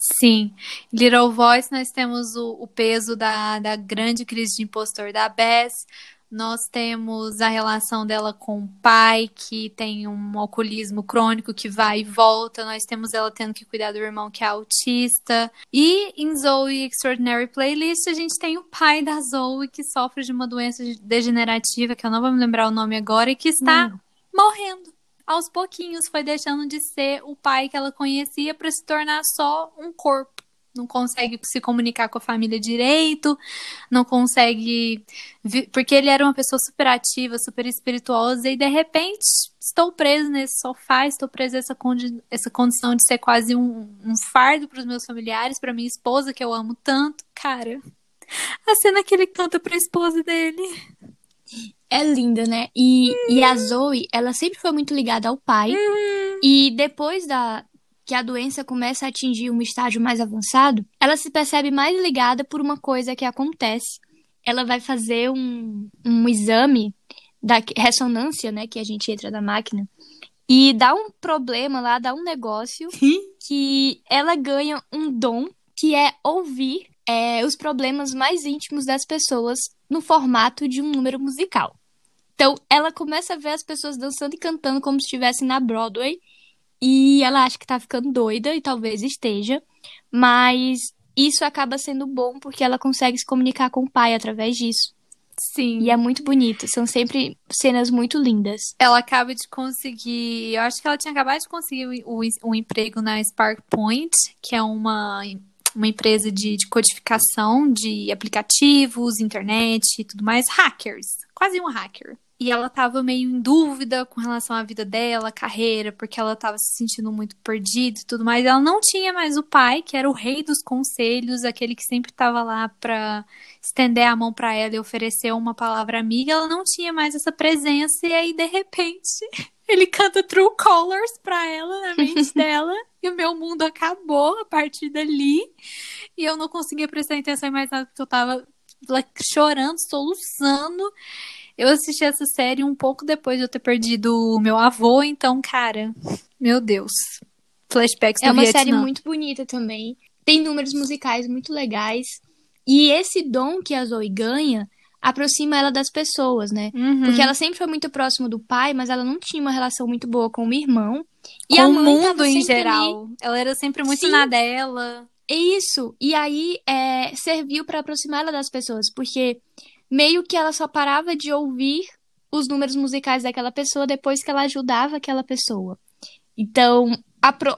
Sim. Little Voice, nós temos o, o peso da, da grande crise de impostor da Bess. Nós temos a relação dela com o pai, que tem um alcoolismo crônico que vai e volta. Nós temos ela tendo que cuidar do irmão que é autista. E em Zoe Extraordinary Playlist, a gente tem o pai da Zoe, que sofre de uma doença degenerativa, que eu não vou me lembrar o nome agora, e que está hum. morrendo aos pouquinhos foi deixando de ser o pai que ela conhecia para se tornar só um corpo. Não consegue se comunicar com a família direito, não consegue. Porque ele era uma pessoa super ativa, super espirituosa, e de repente estou preso nesse sofá, estou preso nessa condi essa condição de ser quase um, um fardo para os meus familiares, para minha esposa, que eu amo tanto. Cara, a cena que ele canta para a esposa dele é linda, né? E, uhum. e a Zoe, ela sempre foi muito ligada ao pai. Uhum. E depois da que a doença começa a atingir um estágio mais avançado, ela se percebe mais ligada por uma coisa que acontece. Ela vai fazer um, um exame da ressonância, né? Que a gente entra na máquina. E dá um problema lá, dá um negócio que ela ganha um dom que é ouvir é, os problemas mais íntimos das pessoas no formato de um número musical. Então, ela começa a ver as pessoas dançando e cantando como se estivessem na Broadway. E ela acha que tá ficando doida, e talvez esteja. Mas isso acaba sendo bom porque ela consegue se comunicar com o pai através disso. Sim. E é muito bonito. São sempre cenas muito lindas. Ela acaba de conseguir. Eu acho que ela tinha acabado de conseguir um emprego na Spark Point, que é uma, uma empresa de, de codificação de aplicativos, internet e tudo mais. Hackers. Quase um hacker. E ela tava meio em dúvida com relação à vida dela, carreira, porque ela tava se sentindo muito perdida e tudo mais. Ela não tinha mais o pai, que era o rei dos conselhos, aquele que sempre tava lá pra estender a mão para ela e oferecer uma palavra amiga. Ela não tinha mais essa presença e aí de repente ele canta True Colors pra ela na mente dela. E o meu mundo acabou a partir dali. E eu não conseguia prestar atenção em mais nada, porque eu tava chorando, soluçando. Eu assisti essa série um pouco depois de eu ter perdido o meu avô, então, cara, meu Deus. Flashbacks É uma Vietnã. série muito bonita também. Tem números musicais muito legais. E esse dom que a Zoe ganha aproxima ela das pessoas, né? Uhum. Porque ela sempre foi muito próxima do pai, mas ela não tinha uma relação muito boa com o irmão. E com a o mundo em geral. Ali. Ela era sempre muito Sim. na dela. Isso. E aí é, serviu para aproximar ela das pessoas, porque meio que ela só parava de ouvir os números musicais daquela pessoa depois que ela ajudava aquela pessoa. Então,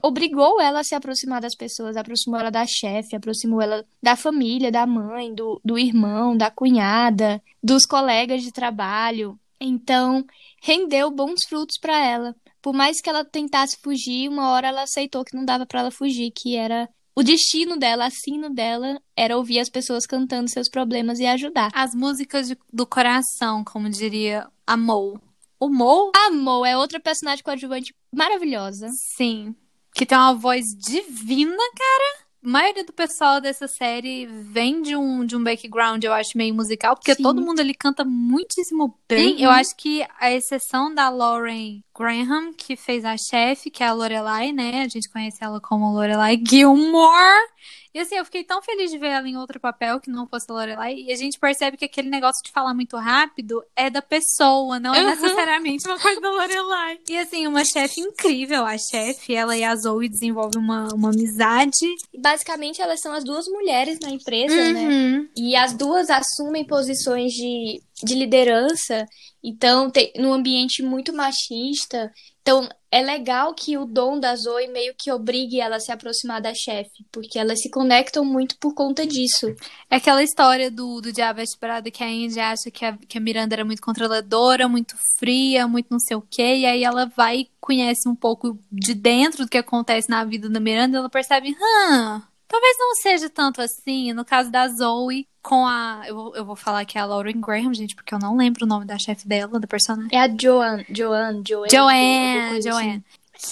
obrigou ela a se aproximar das pessoas, aproximou ela da chefe, aproximou ela da família, da mãe, do, do irmão, da cunhada, dos colegas de trabalho. Então, rendeu bons frutos para ela. por mais que ela tentasse fugir, uma hora ela aceitou que não dava para ela fugir, que era o destino dela, a sino dela, era ouvir as pessoas cantando seus problemas e ajudar. As músicas de, do coração, como diria a Mo. O Mo? A Mo é outra personagem coadjuvante maravilhosa. Sim. Que tem uma voz divina, cara. A maioria do pessoal dessa série vem de um, de um background, eu acho, meio musical, porque Sim. todo mundo ali canta muitíssimo bem. Uhum. Eu acho que a exceção da Lauren Graham, que fez a chefe, que é a Lorelai, né? A gente conhece ela como Lorelai Gilmore. E assim, eu fiquei tão feliz de ver ela em outro papel que não fosse a Lorelai. E a gente percebe que aquele negócio de falar muito rápido é da pessoa, não é Uhum. necessariamente uma coisa da Lorelai. E assim, uma chefe incrível, a chefe, ela e a Zoe desenvolvem uma, uma amizade. Basicamente, elas são as duas mulheres na empresa, né? Uhum. E as duas assumem posições de, de liderança, então, tem, num ambiente muito machista. Então, é legal que o dom da Zoe meio que obrigue ela a se aproximar da chefe, porque elas se conectam muito por conta disso. É aquela história do, do Diabo Veste Prada que a Andy acha que a, que a Miranda era muito controladora, muito fria, muito não sei o quê. E aí ela vai e conhece um pouco de dentro do que acontece na vida da Miranda. E ela percebe, hã, talvez não seja tanto assim. No caso da Zoe, com a. Eu, vou- eu vou falar que é a Lauren Graham, gente, porque eu não lembro o nome da chefe dela, da personagem. É a Joanne, Joanne, Joanne. Joanne, coisa Joanne.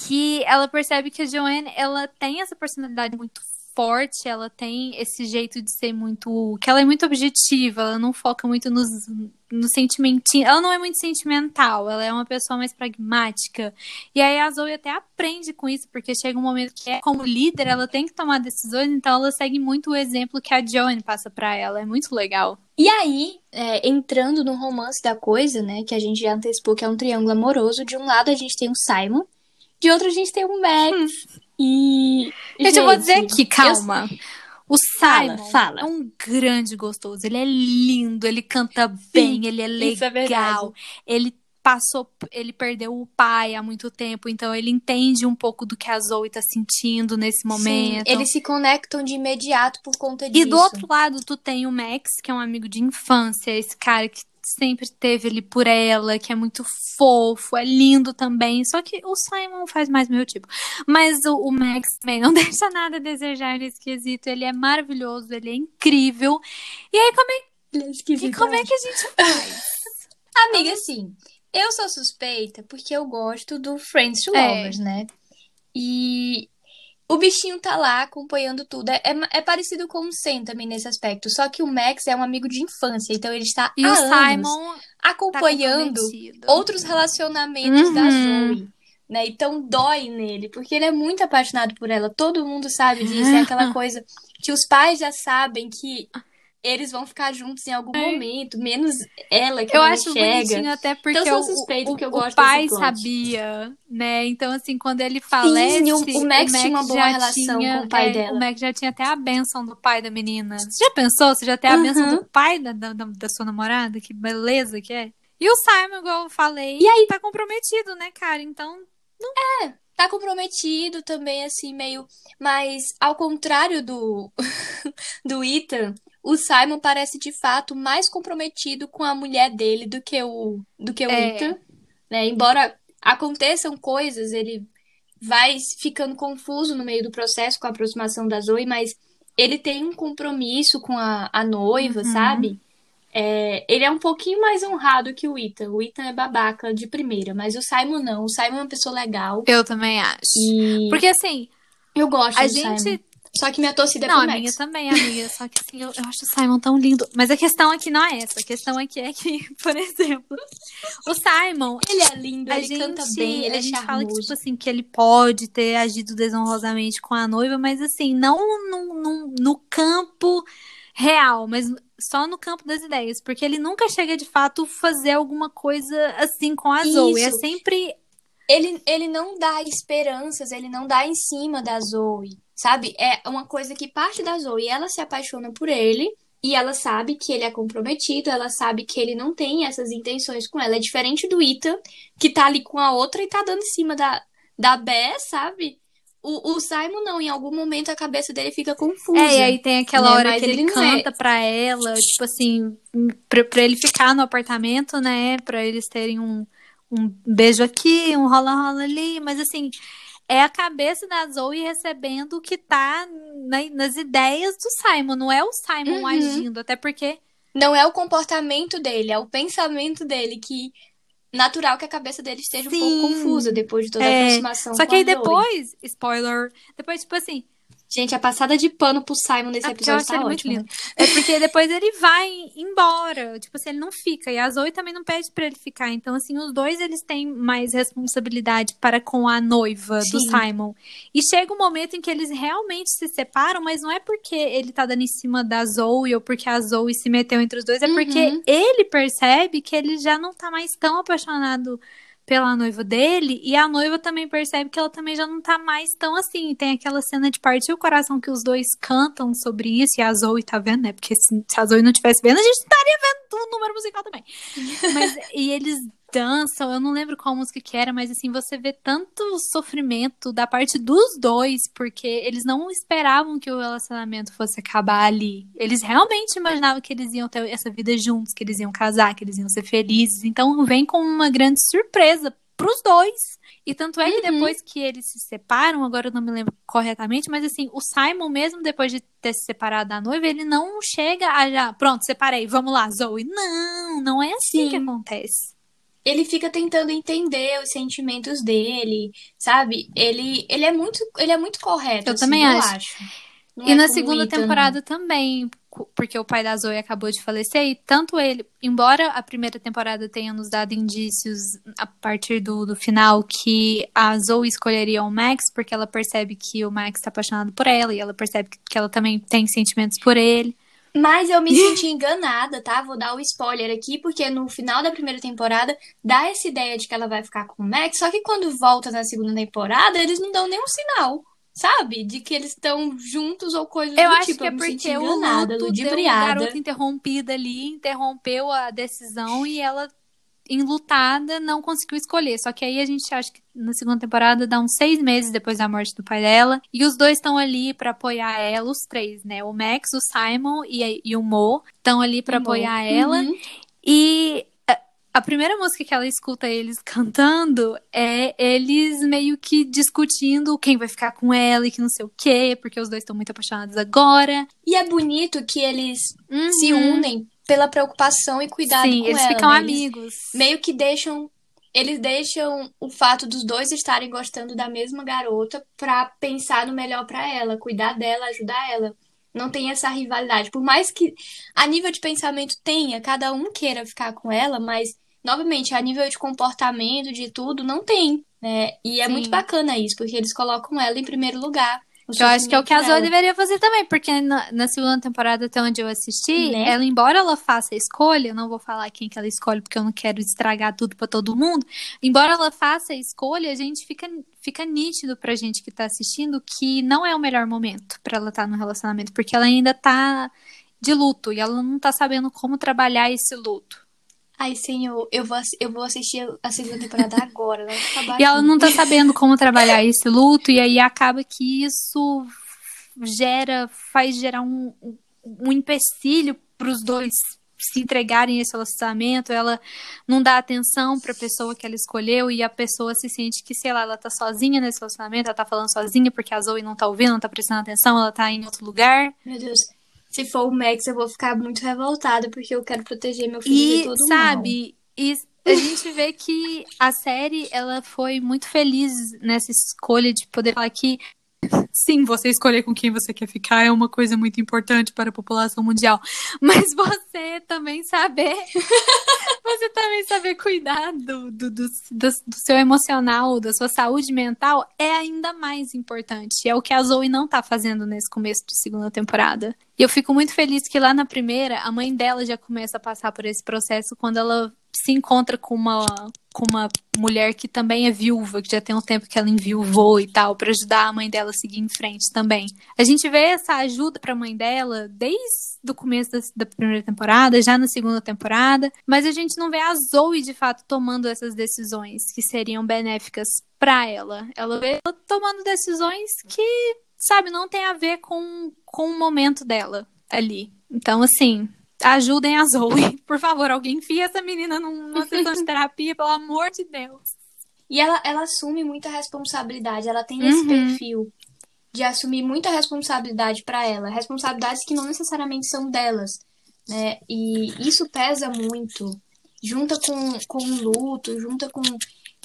Que ela percebe que a Joanne, ela tem essa personalidade muito forte, ela tem esse jeito de ser muito. que ela é muito objetiva, ela não foca muito nos, no sentimentinho. Ela não é muito sentimental, ela é uma pessoa mais pragmática. E aí a Zoe até aprende com isso, porque chega um momento que, é, como líder, ela tem que tomar decisões, então ela segue muito o exemplo que a Joanne passa pra ela. É muito legal. E aí, é, entrando no romance da coisa, né, que a gente já antecipou que é um triângulo amoroso, de um lado a gente tem o Simon, de outro a gente tem o Max. E. Gente, eu vou dizer aqui, calma. O Fala, Simon fala. é um grande gostoso. Ele é lindo, ele canta bem, ele é é legal. ele passou, ele perdeu o pai há muito tempo, então ele entende um pouco do que a Zoe tá sentindo nesse Sim, momento. eles se conectam de imediato por conta disso. E do outro lado, tu tem o Max, que é um amigo de infância, esse cara que sempre teve ali por ela, que é muito fofo, é lindo também. Só que o Simon faz mais meu tipo. Mas o, o Max também não deixa nada a desejar nesse quesito. Ele é maravilhoso, ele é incrível. E aí, como é, é e como é que a gente faz? Amiga, assim, eu sou suspeita porque eu gosto do Friends to É. Lovers, né? E o bichinho tá lá acompanhando tudo. É, é, é parecido com o Sam também nesse aspecto. Só que o Max é um amigo de infância, então ele está E há o anos Simon tá acompanhando comprometido. outros relacionamentos da Uhum. Zoe. Né? Então dói nele, porque ele é muito apaixonado por ela. Todo mundo sabe disso. É aquela coisa que os pais já sabem que eles vão ficar juntos em algum É. momento, menos ela que Eu não acho enxerga. bonitinho até porque Então, eu o, sou suspeita, o, porque eu o gosto pai desse plot. sabia, né? Então, assim, quando ele falece... Sim, o- o Max tinha uma boa relação tinha- com o pai é, dela. O Max já tinha até a benção do pai da menina. Você já pensou? Você já tem a Uhum. benção do pai da, da, da- sua namorada? Que beleza que é. E o Simon, igual eu falei, E aí? tá comprometido, né, cara? Então, Tá comprometido também, assim, meio. Mas, ao contrário do, do Ethan, o Simon parece de fato mais comprometido com a mulher dele do que o, do que o É. Ethan. Né? Embora aconteçam coisas, ele vai ficando confuso no meio do processo com a aproximação da Zoe, mas ele tem um compromisso com a, a noiva, Uhum. sabe? É, ele é um pouquinho mais honrado que o Ethan. O Ethan é babaca de primeira, mas o Simon não. O Simon é uma pessoa legal. eu também acho. E Porque, assim, eu gosto a do Simon. Só que minha torcida é Não, pro a minha também, amiga. Só que assim, eu, eu acho o Simon tão lindo. Mas a questão aqui não é essa. A questão aqui é que, por exemplo, o Simon. Ele é lindo, ele gente, canta bem, ele a é gente fala que, charmoso. tipo assim, que ele pode ter agido desonrosamente com a noiva, mas assim, não no, no, no campo real, mas só no campo das ideias. Porque ele nunca chega de fato fazer alguma coisa assim com a Zoe. É Isso. sempre. Ele, ele não dá esperanças, ele não dá em cima da Zoe, sabe? É uma coisa que parte da Zoe, ela se apaixona por ele e ela sabe que ele é comprometido, ela sabe que ele não tem essas intenções com ela. É diferente do Ethan, que tá ali com a outra e tá dando em cima da, da Bé, sabe? O, o Simon não, em algum momento a cabeça dele fica confusa. É, e aí tem aquela né? hora Mas que ele, ele é- canta pra ela, tipo assim, pra, pra ele ficar no apartamento, né? Pra eles terem um, um beijo aqui, um rola-rola ali, mas assim, é a cabeça da Zoe recebendo o que tá na, nas ideias do Simon, não é o Simon uhum. agindo, até porque. Não é o comportamento dele, é o pensamento dele que natural que a cabeça dele esteja Sim. um pouco confusa depois de toda é. a aproximação. Só que aí depois, spoiler, depois, tipo assim, Gente, a passada de pano pro Simon nesse episódio tá muito lindo. É porque depois ele vai embora. Tipo assim, ele não fica. E a Zoe também não pede para ele ficar. Então, assim, os dois eles têm mais responsabilidade para com a noiva Sim. do Simon. E chega um momento em que eles realmente se separam, mas não é porque ele tá dando em cima da Zoe ou porque a Zoe se meteu entre os dois. É uhum. porque ele percebe que ele já não tá mais tão apaixonado pela noiva dele, e a noiva também percebe que ela também já não tá mais tão assim. Tem aquela cena de partir o coração que os dois cantam sobre isso, e a Zoe tá vendo, né? Porque se, a Zoe não tivesse vendo, a gente estaria vendo o número musical também. Mas, e eles dançam, eu não lembro qual música que era, mas assim, você vê tanto sofrimento da parte dos dois, porque eles não esperavam que o relacionamento fosse acabar ali. Eles realmente imaginavam que eles iam ter essa vida juntos, que eles iam casar, que eles iam ser felizes. Então vem com uma grande surpresa pros dois. E tanto é que uhum. depois que eles se separam, agora eu não me lembro corretamente, mas assim, o Simon, mesmo depois de ter se separado da noiva, ele não chega a já, pronto, separei, vamos lá, Zoe. Não, não é assim Sim. que acontece ele fica tentando entender os sentimentos dele, sabe? Ele, ele é muito ele é muito correto. Eu assim, também eu acho. acho. e é na segunda Ethan, temporada também, porque o pai da Zoe acabou de falecer, e tanto ele, embora a primeira temporada tenha nos dado indícios a partir do, do final que a Zoe escolheria o Max, porque ela percebe que o Max está apaixonado por ela, e ela percebe que ela também tem sentimentos por ele. Mas eu me senti enganada, tá? Vou dar o um spoiler aqui, porque no final da primeira temporada dá essa ideia de que ela vai ficar com o Max, só que quando volta na segunda temporada, eles não dão nenhum sinal. Sabe? De que eles estão juntos ou coisas eu do acho tipo. Que é porque enganada, o luto ludibriada. Deu garota interrompida ali, interrompeu a decisão e ela enlutada, não conseguiu escolher. Só que aí a gente acha que na segunda temporada dá uns seis meses depois da morte do pai dela. E os dois estão ali para apoiar ela, os três, né? O Max, o Simon e, e o Mo estão ali para apoiar ela. Uhum. E a primeira música que ela escuta eles cantando é eles meio que discutindo quem vai ficar com ela e que não sei o quê, porque os dois estão muito apaixonados agora. E é bonito que eles uhum. se unem pela preocupação e cuidado Sim, com eles ela. ficam né? amigos. meio que deixam eles deixam o fato dos dois estarem gostando da mesma garota para pensar no melhor para ela, cuidar dela, ajudar ela. Não tem essa rivalidade. Por mais que a nível de pensamento tenha, cada um queira ficar com ela, mas novamente, a nível de comportamento, de tudo, não tem, né? E é Sim. muito bacana isso, porque eles colocam ela em primeiro lugar. Eu acho que é o que a Zoe deveria fazer também, porque na, na, segunda temporada, até onde eu assisti, né? ela, embora ela faça a escolha, eu não vou falar quem que ela escolhe, porque eu não quero estragar tudo para todo mundo. Embora ela faça a escolha, a gente fica, fica nítido pra gente que tá assistindo que não é o melhor momento para ela estar tá no relacionamento, porque ela ainda tá de luto e ela não tá sabendo como trabalhar esse luto. Ai, senhor, eu vou, eu vou assistir a segunda temporada agora. Né? e ela não tá sabendo como trabalhar esse luto, e aí acaba que isso gera, faz gerar um, um empecilho pros dois se entregarem a esse relacionamento, ela não dá atenção para a pessoa que ela escolheu e a pessoa se sente que, sei lá, ela tá sozinha nesse relacionamento, ela tá falando sozinha porque a Zoe não tá ouvindo, não tá prestando atenção, ela tá em outro lugar. Meu Deus se for o Max, eu vou ficar muito revoltada, porque eu quero proteger meu filho e, de todo sabe, E a gente vê que a série, ela foi muito feliz nessa escolha de poder falar que Sim, você escolher com quem você quer ficar é uma coisa muito importante para a população mundial. Mas você também saber. Você também saber cuidar do, do, do, do, seu emocional, da sua saúde mental é ainda mais importante. É o que a Zoe não tá fazendo nesse começo de segunda temporada. E eu fico muito feliz que lá na primeira, a mãe dela já começa a passar por esse processo quando ela se encontra com uma com uma mulher que também é viúva, que já tem um tempo que ela enviuvou e tal, para ajudar a mãe dela a seguir em frente também. A gente vê essa ajuda para a mãe dela desde o começo da, da, primeira temporada, já na segunda temporada, mas a gente não vê a Zoe de fato tomando essas decisões que seriam benéficas para ela. Ela vê ela tomando decisões que, sabe, não tem a ver com, com o momento dela ali. Então, assim, Ajudem a Zoe. Por favor, alguém enfia essa menina numa sessão de terapia, pelo amor de Deus. E ela, ela assume muita responsabilidade. Ela tem esse Uhum. perfil de assumir muita responsabilidade pra ela. Responsabilidades que não necessariamente são delas, né? E isso pesa muito. Junta com, com o luto, junta com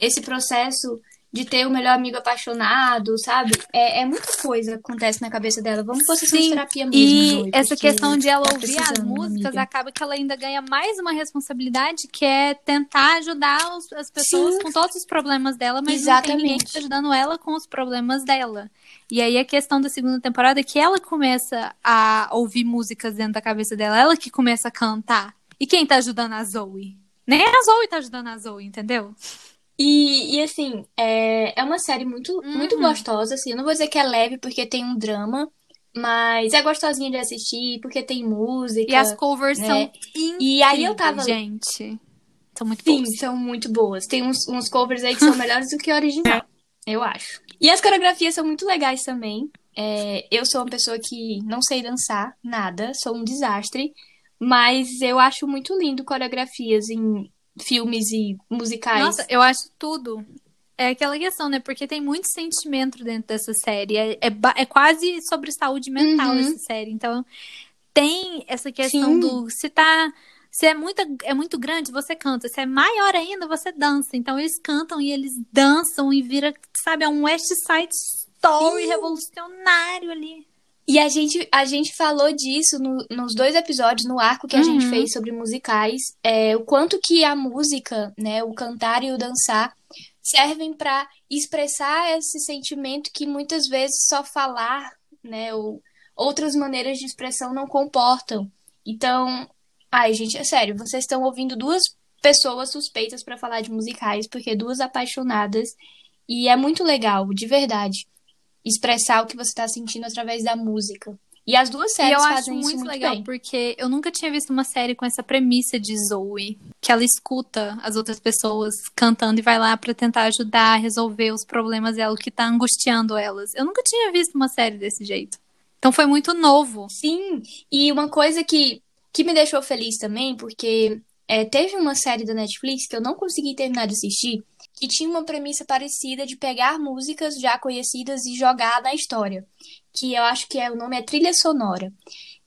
esse processo de ter o melhor amigo apaixonado, sabe? É, é muita coisa que acontece na cabeça dela. Vamos de Sim, terapia mesmo, E essa questão de ela tá ouvir as músicas, amiga. acaba que ela ainda ganha mais uma responsabilidade, que é tentar ajudar os- as pessoas Sim. com todos os problemas dela, mas não tem ninguém que Exatamente. ajudando ela com os problemas dela. E aí a questão da segunda temporada é que ela começa a ouvir músicas dentro da cabeça dela, ela que começa a cantar. E quem tá ajudando a Zoe? Nem a Zoe tá ajudando a Zoe, entendeu? E, e assim, é, é uma série muito, muito Uhum. gostosa, assim. Eu não vou dizer que é leve porque tem um drama, mas é gostosinha de assistir porque tem música. E as covers né? são incríveis, E aí eu tava- gente. São muito Sim, boas. são muito boas. Tem uns, uns covers aí que são melhores do que o original, eu acho. E as coreografias são muito legais também. É, eu sou uma pessoa que não sei dançar nada, sou um desastre, mas eu acho muito lindo coreografias em filmes e musicais. Nossa, eu acho tudo. É aquela questão, né? Porque tem muito sentimento dentro dessa série. É, é, é quase sobre saúde mental Uhum. essa série. Então, tem essa questão Sim. do se tá. Se é muito, é muito grande, você canta. Se é maior ainda, você dança. Então, eles cantam e eles dançam e vira, sabe, é um West Side Story Sim. revolucionário ali. E a gente, a gente falou disso no- nos dois episódios, no arco que a gente Uhum. fez sobre musicais, é, o quanto que a música, né, o cantar e o dançar, servem para expressar esse sentimento que muitas vezes só falar, né, ou outras maneiras de expressão não comportam. Então, ai, gente, é sério, vocês estão ouvindo duas pessoas suspeitas para falar de musicais, porque duas apaixonadas, e é muito legal, de verdade expressar o que você tá sentindo através da música. E as duas E séries eu acho muito muito legal, bem. porque eu nunca tinha visto uma série com essa premissa de Zoe, que ela escuta as outras pessoas cantando e vai lá pra tentar ajudar a resolver os problemas dela, o que tá angustiando elas. Eu nunca tinha visto uma série desse jeito. Então foi muito novo. Sim, e uma coisa que, que me deixou feliz também, porque é, teve uma série da Netflix que eu não consegui terminar de assistir, que tinha uma premissa parecida de pegar músicas já conhecidas e jogar na história. Que eu acho que é, o nome é Trilha Sonora.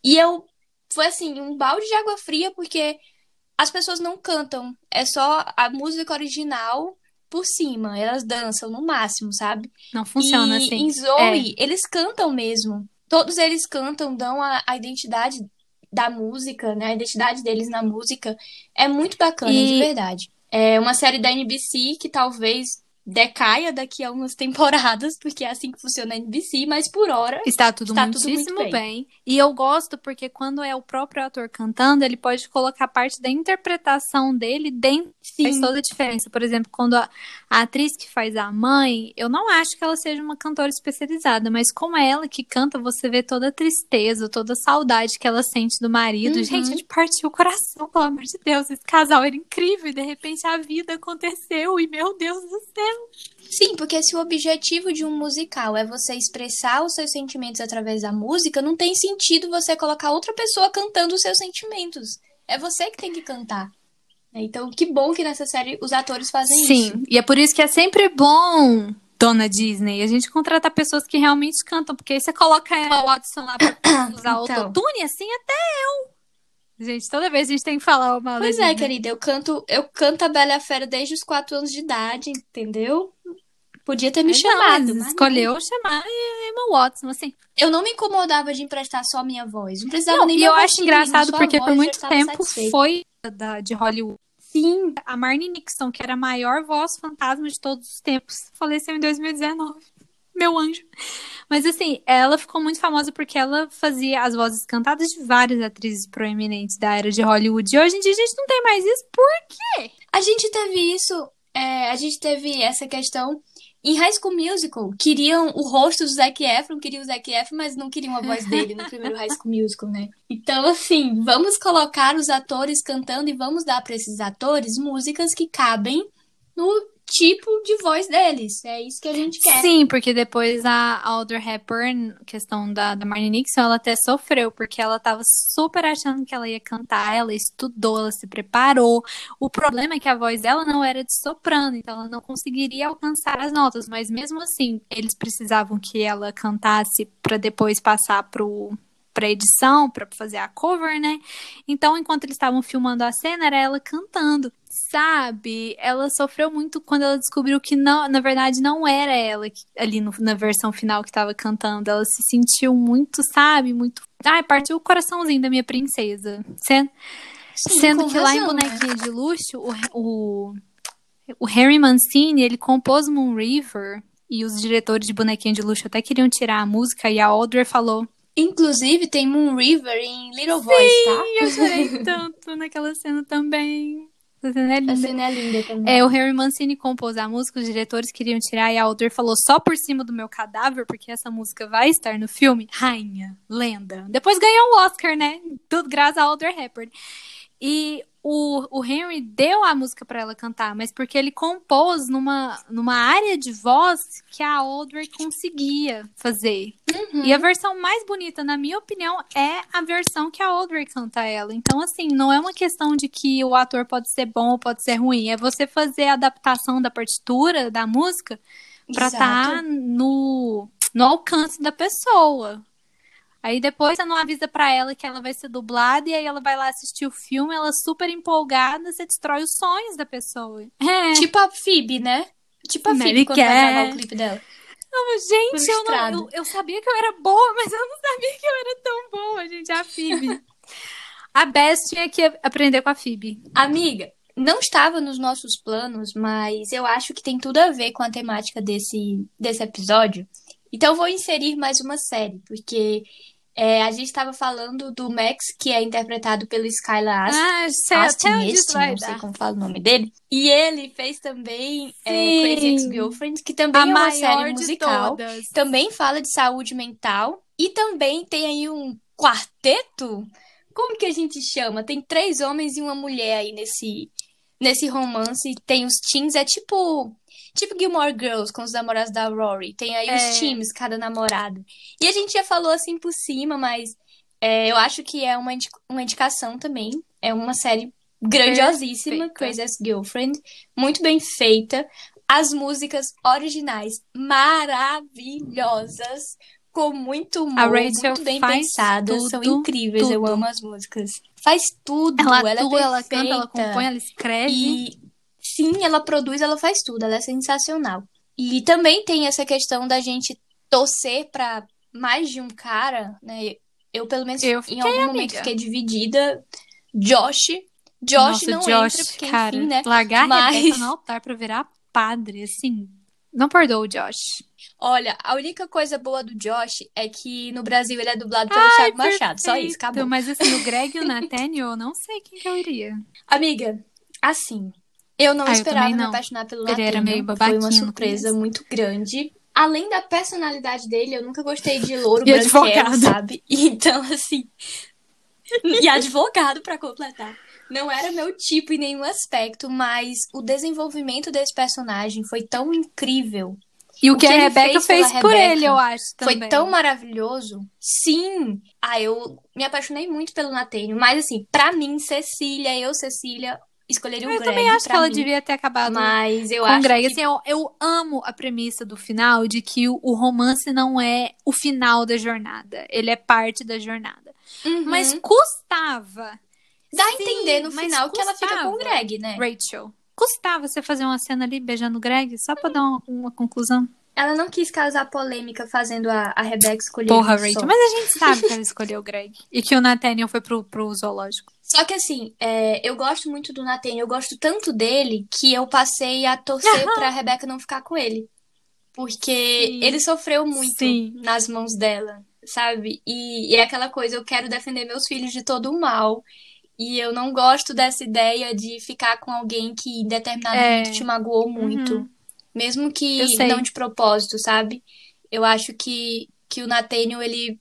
E eu. Foi assim, um balde de água fria, porque as pessoas não cantam. É só a música original por cima. Elas dançam no máximo, sabe? Não funciona e assim. em Zoe, eles cantam mesmo. Todos eles cantam, dão a, a identidade da música, né? A identidade deles na música. É muito bacana, E- de verdade. É uma série da NBC que talvez decaia daqui a umas temporadas, porque é assim que funciona a NBC, mas por hora. Está tudo Está tudo muito bem. bem. E eu gosto porque quando é o próprio ator cantando, ele pode colocar parte da interpretação dele dentro Faz Sim, toda a diferença. Por exemplo, quando a, a atriz que faz a mãe, eu não acho que ela seja uma cantora especializada, mas como é ela que canta, você vê toda a tristeza, toda a saudade que ela sente do marido. Uhum. Gente, de partir o coração, pelo amor de Deus. Esse casal era incrível e de repente a vida aconteceu e meu Deus do céu. Sim, porque se o objetivo de um musical é você expressar os seus sentimentos através da música, não tem sentido você colocar outra pessoa cantando os seus sentimentos. É você que tem que cantar. Então, que bom que nessa série os atores fazem isso. Sim, e é por isso que é sempre bom, dona Disney, a gente contratar pessoas que realmente cantam, porque aí você coloca a Watson lá pra usar Então. autotune, assim até eu. Gente, toda vez a gente tem que falar uma Pois é, querida, eu canto, eu canto a Bela e a Fera desde os 4 anos de idade, entendeu? Podia ter me chamado, mas escolheu chamar a Emma Watson, assim. eu não me incomodava de emprestar só minha voz. Não precisava Não, nem e eu acho engraçado a porque por muito tempo satisfeita. foi da, de Hollywood. Sim, A Marnie Nixon, que era a maior voz fantasma de todos os tempos, faleceu em 2019. Meu anjo. Mas assim, ela ficou muito famosa porque ela fazia as vozes cantadas de várias atrizes proeminentes da era de Hollywood. E hoje em dia a gente não tem mais isso. Por quê? A gente teve isso, é, a gente teve essa questão em High School Musical. Queriam o rosto do Zac Efron, queriam o Zac Efron, mas não queriam a voz dele no primeiro High School Musical, né? Então, assim, vamos colocar os atores cantando e vamos dar para esses atores músicas que cabem no tipo de voz deles. É isso que a gente quer. Sim, porque depois a Audrey Hepburn, questão da, da Marnie Nixon, ela até sofreu, porque ela tava super achando que ela ia cantar, ela estudou, ela se preparou. O problema é que a voz dela não era de soprano, então ela não conseguiria alcançar as notas, mas mesmo assim, eles precisavam que ela cantasse para depois passar pro para edição, para fazer a cover, né? Então, enquanto eles estavam filmando a cena, era ela cantando sabe? Ela sofreu muito quando ela descobriu que não, na verdade não era ela que, ali no, na versão final que estava cantando. Ela se sentiu muito, sabe? Muito. Ai, partiu o coraçãozinho da minha princesa. Sendo, Sim, sendo que razão, lá em Bonequinha né? de Luxo, o, o, o Harry Mancini, ele compôs Moon River e os diretores de Bonequinha de Luxo até queriam tirar a música e a Audrey falou Inclusive, tem Moon River em Little Sim, Voice, tá? eu chorei tanto naquela cena também. A cena é linda. A cena é linda também. É, o Harry Mancini compôs a música, os diretores queriam tirar e a Alder falou só por cima do meu cadáver, porque essa música vai estar no filme. Rainha, lenda. Depois ganhou o Oscar, né? Tudo graças a Alder Hepburn. E o, o Henry deu a música para ela cantar, mas porque ele compôs numa, numa área de voz que a Audrey conseguia fazer. Uhum. E a versão mais bonita, na minha opinião, é a versão que a Audrey canta ela. Então, assim, não é uma questão de que o ator pode ser bom ou pode ser ruim. É você fazer a adaptação da partitura, da música, pra estar tá no, no alcance da pessoa. Aí depois você não avisa para ela que ela vai ser dublada e aí ela vai lá assistir o filme, ela super empolgada, você destrói os sonhos da pessoa. É. Tipo a Phoebe, né? Tipo a Phoebe quando quer. vai gravar o clipe dela. Não, gente, eu, não, eu, eu, sabia que eu era boa, mas eu não sabia que eu era tão boa, gente. A Phoebe. a Bess tinha que aprender com a Phoebe. Amiga, não estava nos nossos planos, mas eu acho que tem tudo a ver com a temática desse, desse episódio. Então, eu vou inserir mais uma série, porque é, a gente estava falando do Max, que é interpretado pelo Skylar Ast ah, Astin, Astin não sei como fala o nome dele. E ele fez também é, Crazy Ex-Girlfriend, que também a é uma série musical. Também fala de saúde mental. E também tem aí um quarteto. Como que a gente chama? Tem três homens e uma mulher aí nesse, nesse romance. Tem os teens, é tipo Tipo Gilmore Girls com os namorados da Rory. Tem aí é. os times, cada namorado. E a gente já falou assim por cima, mas é, eu acho que é uma, uma indicação também. É uma série grandiosíssima, Crazy as Girlfriend. Muito bem feita. As músicas originais maravilhosas. Com muito humor, muito bem pensadas. Tudo, são incríveis. Tudo. Eu amo as músicas. Faz tudo. Ela ela, atua, é ela canta, ela compõe, ela escreve. E sim, ela produz, ela faz tudo, ela é sensacional. E também tem essa questão da gente torcer para mais de um cara, né? Eu, pelo menos, eu em algum amiga. momento fiquei dividida. Josh. Josh Nossa, não Josh, entra, porque, cara, enfim, né? Largar Mas... a Rebeca no altar pra virar padre, assim. Não perdoa o Josh. Olha, a única coisa boa do Josh é que no Brasil ele é dublado pelo Ai, Thiago perfeito. Machado. Só isso, acabou. Mas assim, o Greg e o Nathaniel, eu não sei quem que eu iria. Amiga, assim, eu não ah, esperava eu me apaixonar pelo Ele era meio Foi uma surpresa muito grande. Além da personalidade dele, eu nunca gostei de louro e branquelo, sabe? Então, assim... e advogado para completar. Não era meu tipo em nenhum aspecto, mas o desenvolvimento desse personagem foi tão incrível. E o, o que, que, a Rebeca fez, fez por ele, eu acho. Também. Foi tão maravilhoso. Sim! Ah, eu me apaixonei muito pelo Natênio. Mas, assim, pra mim, Cecília, eu, Cecília, escolheria o eu Greg. Eu também acho que ela mim. devia ter acabado mas eu com acho o Greg. Que... Assim, eu, eu amo a premissa do final de que o, o, romance não é o final da jornada. Ele é parte da jornada. Uhum. Mas custava. Dá a entender no final que ela fica com o Greg, né? Rachel. Custava você fazer uma cena ali beijando o Greg só pra dar uma, uma conclusão. Ela não quis causar polêmica fazendo a, a Rebecca escolher Porra, Rachel. Mas a gente sabe que ela escolheu o Greg. E que o Nathaniel foi pro, pro zoológico. Só que assim, é, eu gosto muito do Nathaniel. Eu gosto tanto dele que eu passei a torcer pra Rebecca não ficar com ele. Porque Sim. ele sofreu muito Sim. nas mãos dela, sabe? E, e é aquela coisa, eu quero defender meus filhos de todo o mal. E eu não gosto dessa ideia de ficar com alguém que em determinado é. momento te magoou muito. Uhum. Mesmo que não de propósito, sabe? Eu acho que, que o Nathaniel, ele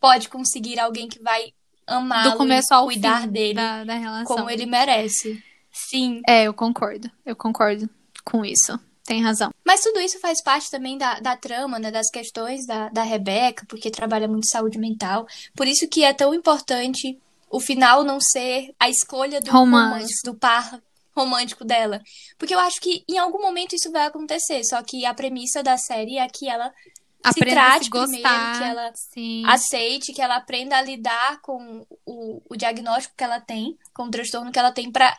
pode conseguir alguém que vai amá-lo e cuidar dele da, da relação. como ele merece. Sim. É, eu concordo. Eu concordo com isso. Tem razão. Mas tudo isso faz parte também da, da trama, né? Das questões da, da Rebeca, porque trabalha muito saúde mental. Por isso que é tão importante o final não ser a escolha do Romântico. romance, do par romântico dela. Porque eu acho que em algum momento isso vai acontecer. Só que a premissa da série é que ela Aprenda a trate se primeiro, gostar. que ela Sim. aceite, que ela aprenda a lidar com o, o diagnóstico que ela tem, com o transtorno que ela tem, pra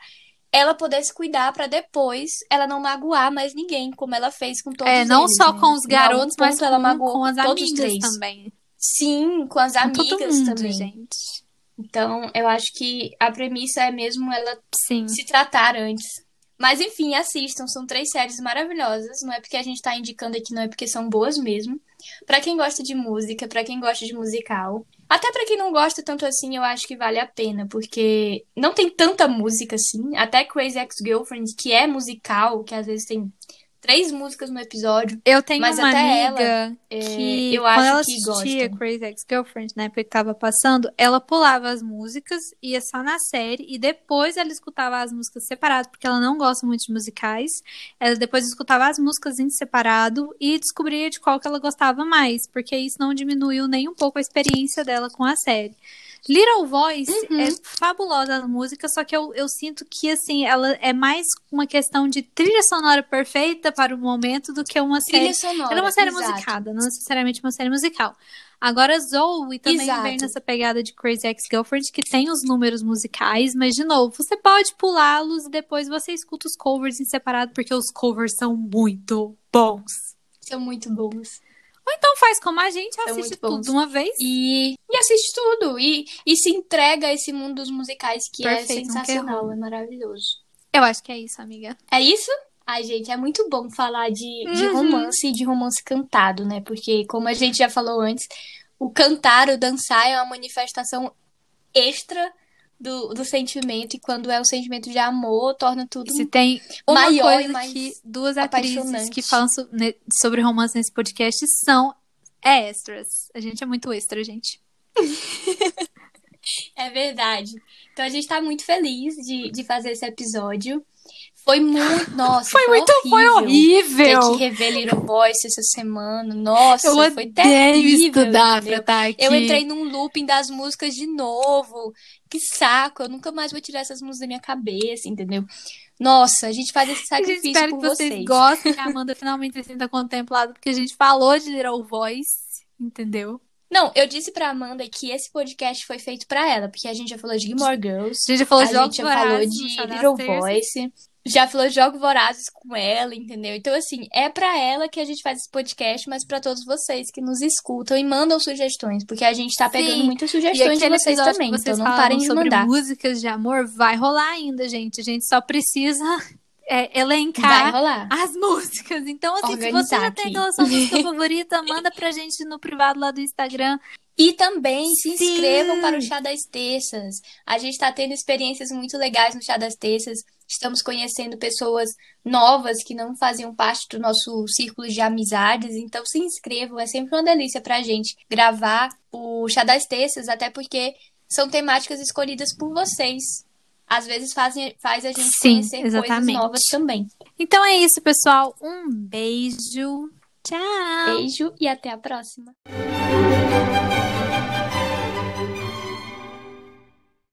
ela poder se cuidar pra depois ela não magoar mais ninguém, como ela fez com todos É, não eles, só né? com os garotos, mas ponto ela com, magoou com as todos os amigas três. também. Sim, com as Com amigas mundo, também. gente. Então, eu acho que a premissa é mesmo ela Sim. se tratar antes. Mas enfim, assistam, são três séries maravilhosas. Não é porque a gente tá indicando aqui, não é porque são boas mesmo. Pra quem gosta de música, pra quem gosta de musical, até pra quem não gosta tanto assim, eu acho que vale a pena, porque não tem tanta música assim. Até Crazy Ex-Girlfriend, que é musical, que às vezes tem três músicas no episódio, Eu tenho Mas uma até amiga ela, que, eu quando ela assistia gosta. Crazy Ex-Girlfriend, na época que tava passando, ela pulava as músicas, ia só na série, e depois ela escutava as músicas separado, porque ela não gosta muito de musicais. Ela depois escutava as músicas em separado e descobria de qual que ela gostava mais, porque isso não diminuiu nem um pouco a experiência dela com a série. Little Voice Uhum. é fabulosa a música, só que eu, eu sinto que, assim, ela é mais uma questão de trilha sonora perfeita para o momento do que uma série Trilha sonora. ela é uma série exato. musicada, não necessariamente uma série musical. Agora, Zoe também Exato. vem nessa pegada de Crazy Ex-Girlfriend, que tem os números musicais, mas, de novo, você pode pulá-los e depois você escuta os covers em separado, porque os covers são muito bons. São muito bons. Ou então faz como a gente, São assiste muito tudo de uma vez. E, e assiste tudo. E, e se entrega a esse mundo dos musicais que Perfeito, é sensacional, é maravilhoso. Eu acho que é isso, amiga. É isso? Ai, gente, é muito bom falar de, de Uhum. romance e de romance cantado, né? Porque, como a gente já falou antes, o cantar, o dançar é uma manifestação extra do, do sentimento. E quando é um sentimento de amor, torna tudo Se tem uma maior coisa mais que duas atrizes que falam so- ne- sobre romance nesse podcast são é extras. A gente é muito extra, gente. É verdade. Então a gente tá muito feliz de, de fazer esse episódio. Foi muito. Nossa, Foi muito, foi Ter horrível. que rever Little Voice essa semana. Nossa, Eu foi terrível. estudar entendeu? pra estar aqui. Eu entrei num looping das músicas de novo. Que saco. Eu nunca mais vou tirar essas músicas da minha cabeça, entendeu? Nossa, a gente faz esse sacrifício espera por que vocês vocês. gostem, que a Amanda finalmente se sinta contemplada, porque a gente falou de Little Voice, entendeu? Não, eu disse pra Amanda que esse podcast foi feito pra ela, porque a gente já falou de Gilmore Girls. A gente já falou a de gente já falou de Little. Voice. Já falou de Jogos Vorazes com ela, entendeu? Então, assim, é pra ela que a gente faz esse podcast, mas pra todos vocês que nos escutam e mandam sugestões, porque a gente tá pegando Sim. muitas sugestões de vocês também, que vocês então não parem de sobre mandar. músicas de amor vai rolar ainda, gente. A gente só precisa é, elencar as músicas. Então, assim, se você Organizar já tem aqui. aquela sua música favorita, manda pra gente no privado lá do Instagram. E também se Sim. inscrevam para o Chá das Terças. A gente está tendo experiências muito legais no Chá das Terças. Estamos conhecendo pessoas novas que não faziam parte do nosso círculo de amizades. Então se inscrevam, é sempre uma delícia para a gente gravar o Chá das Terças, até porque são temáticas escolhidas por vocês. Às vezes fazem, faz a gente Sim, conhecer coisas exatamente. novas também. Então é isso, pessoal. Um beijo. Tchau. Beijo e até a próxima.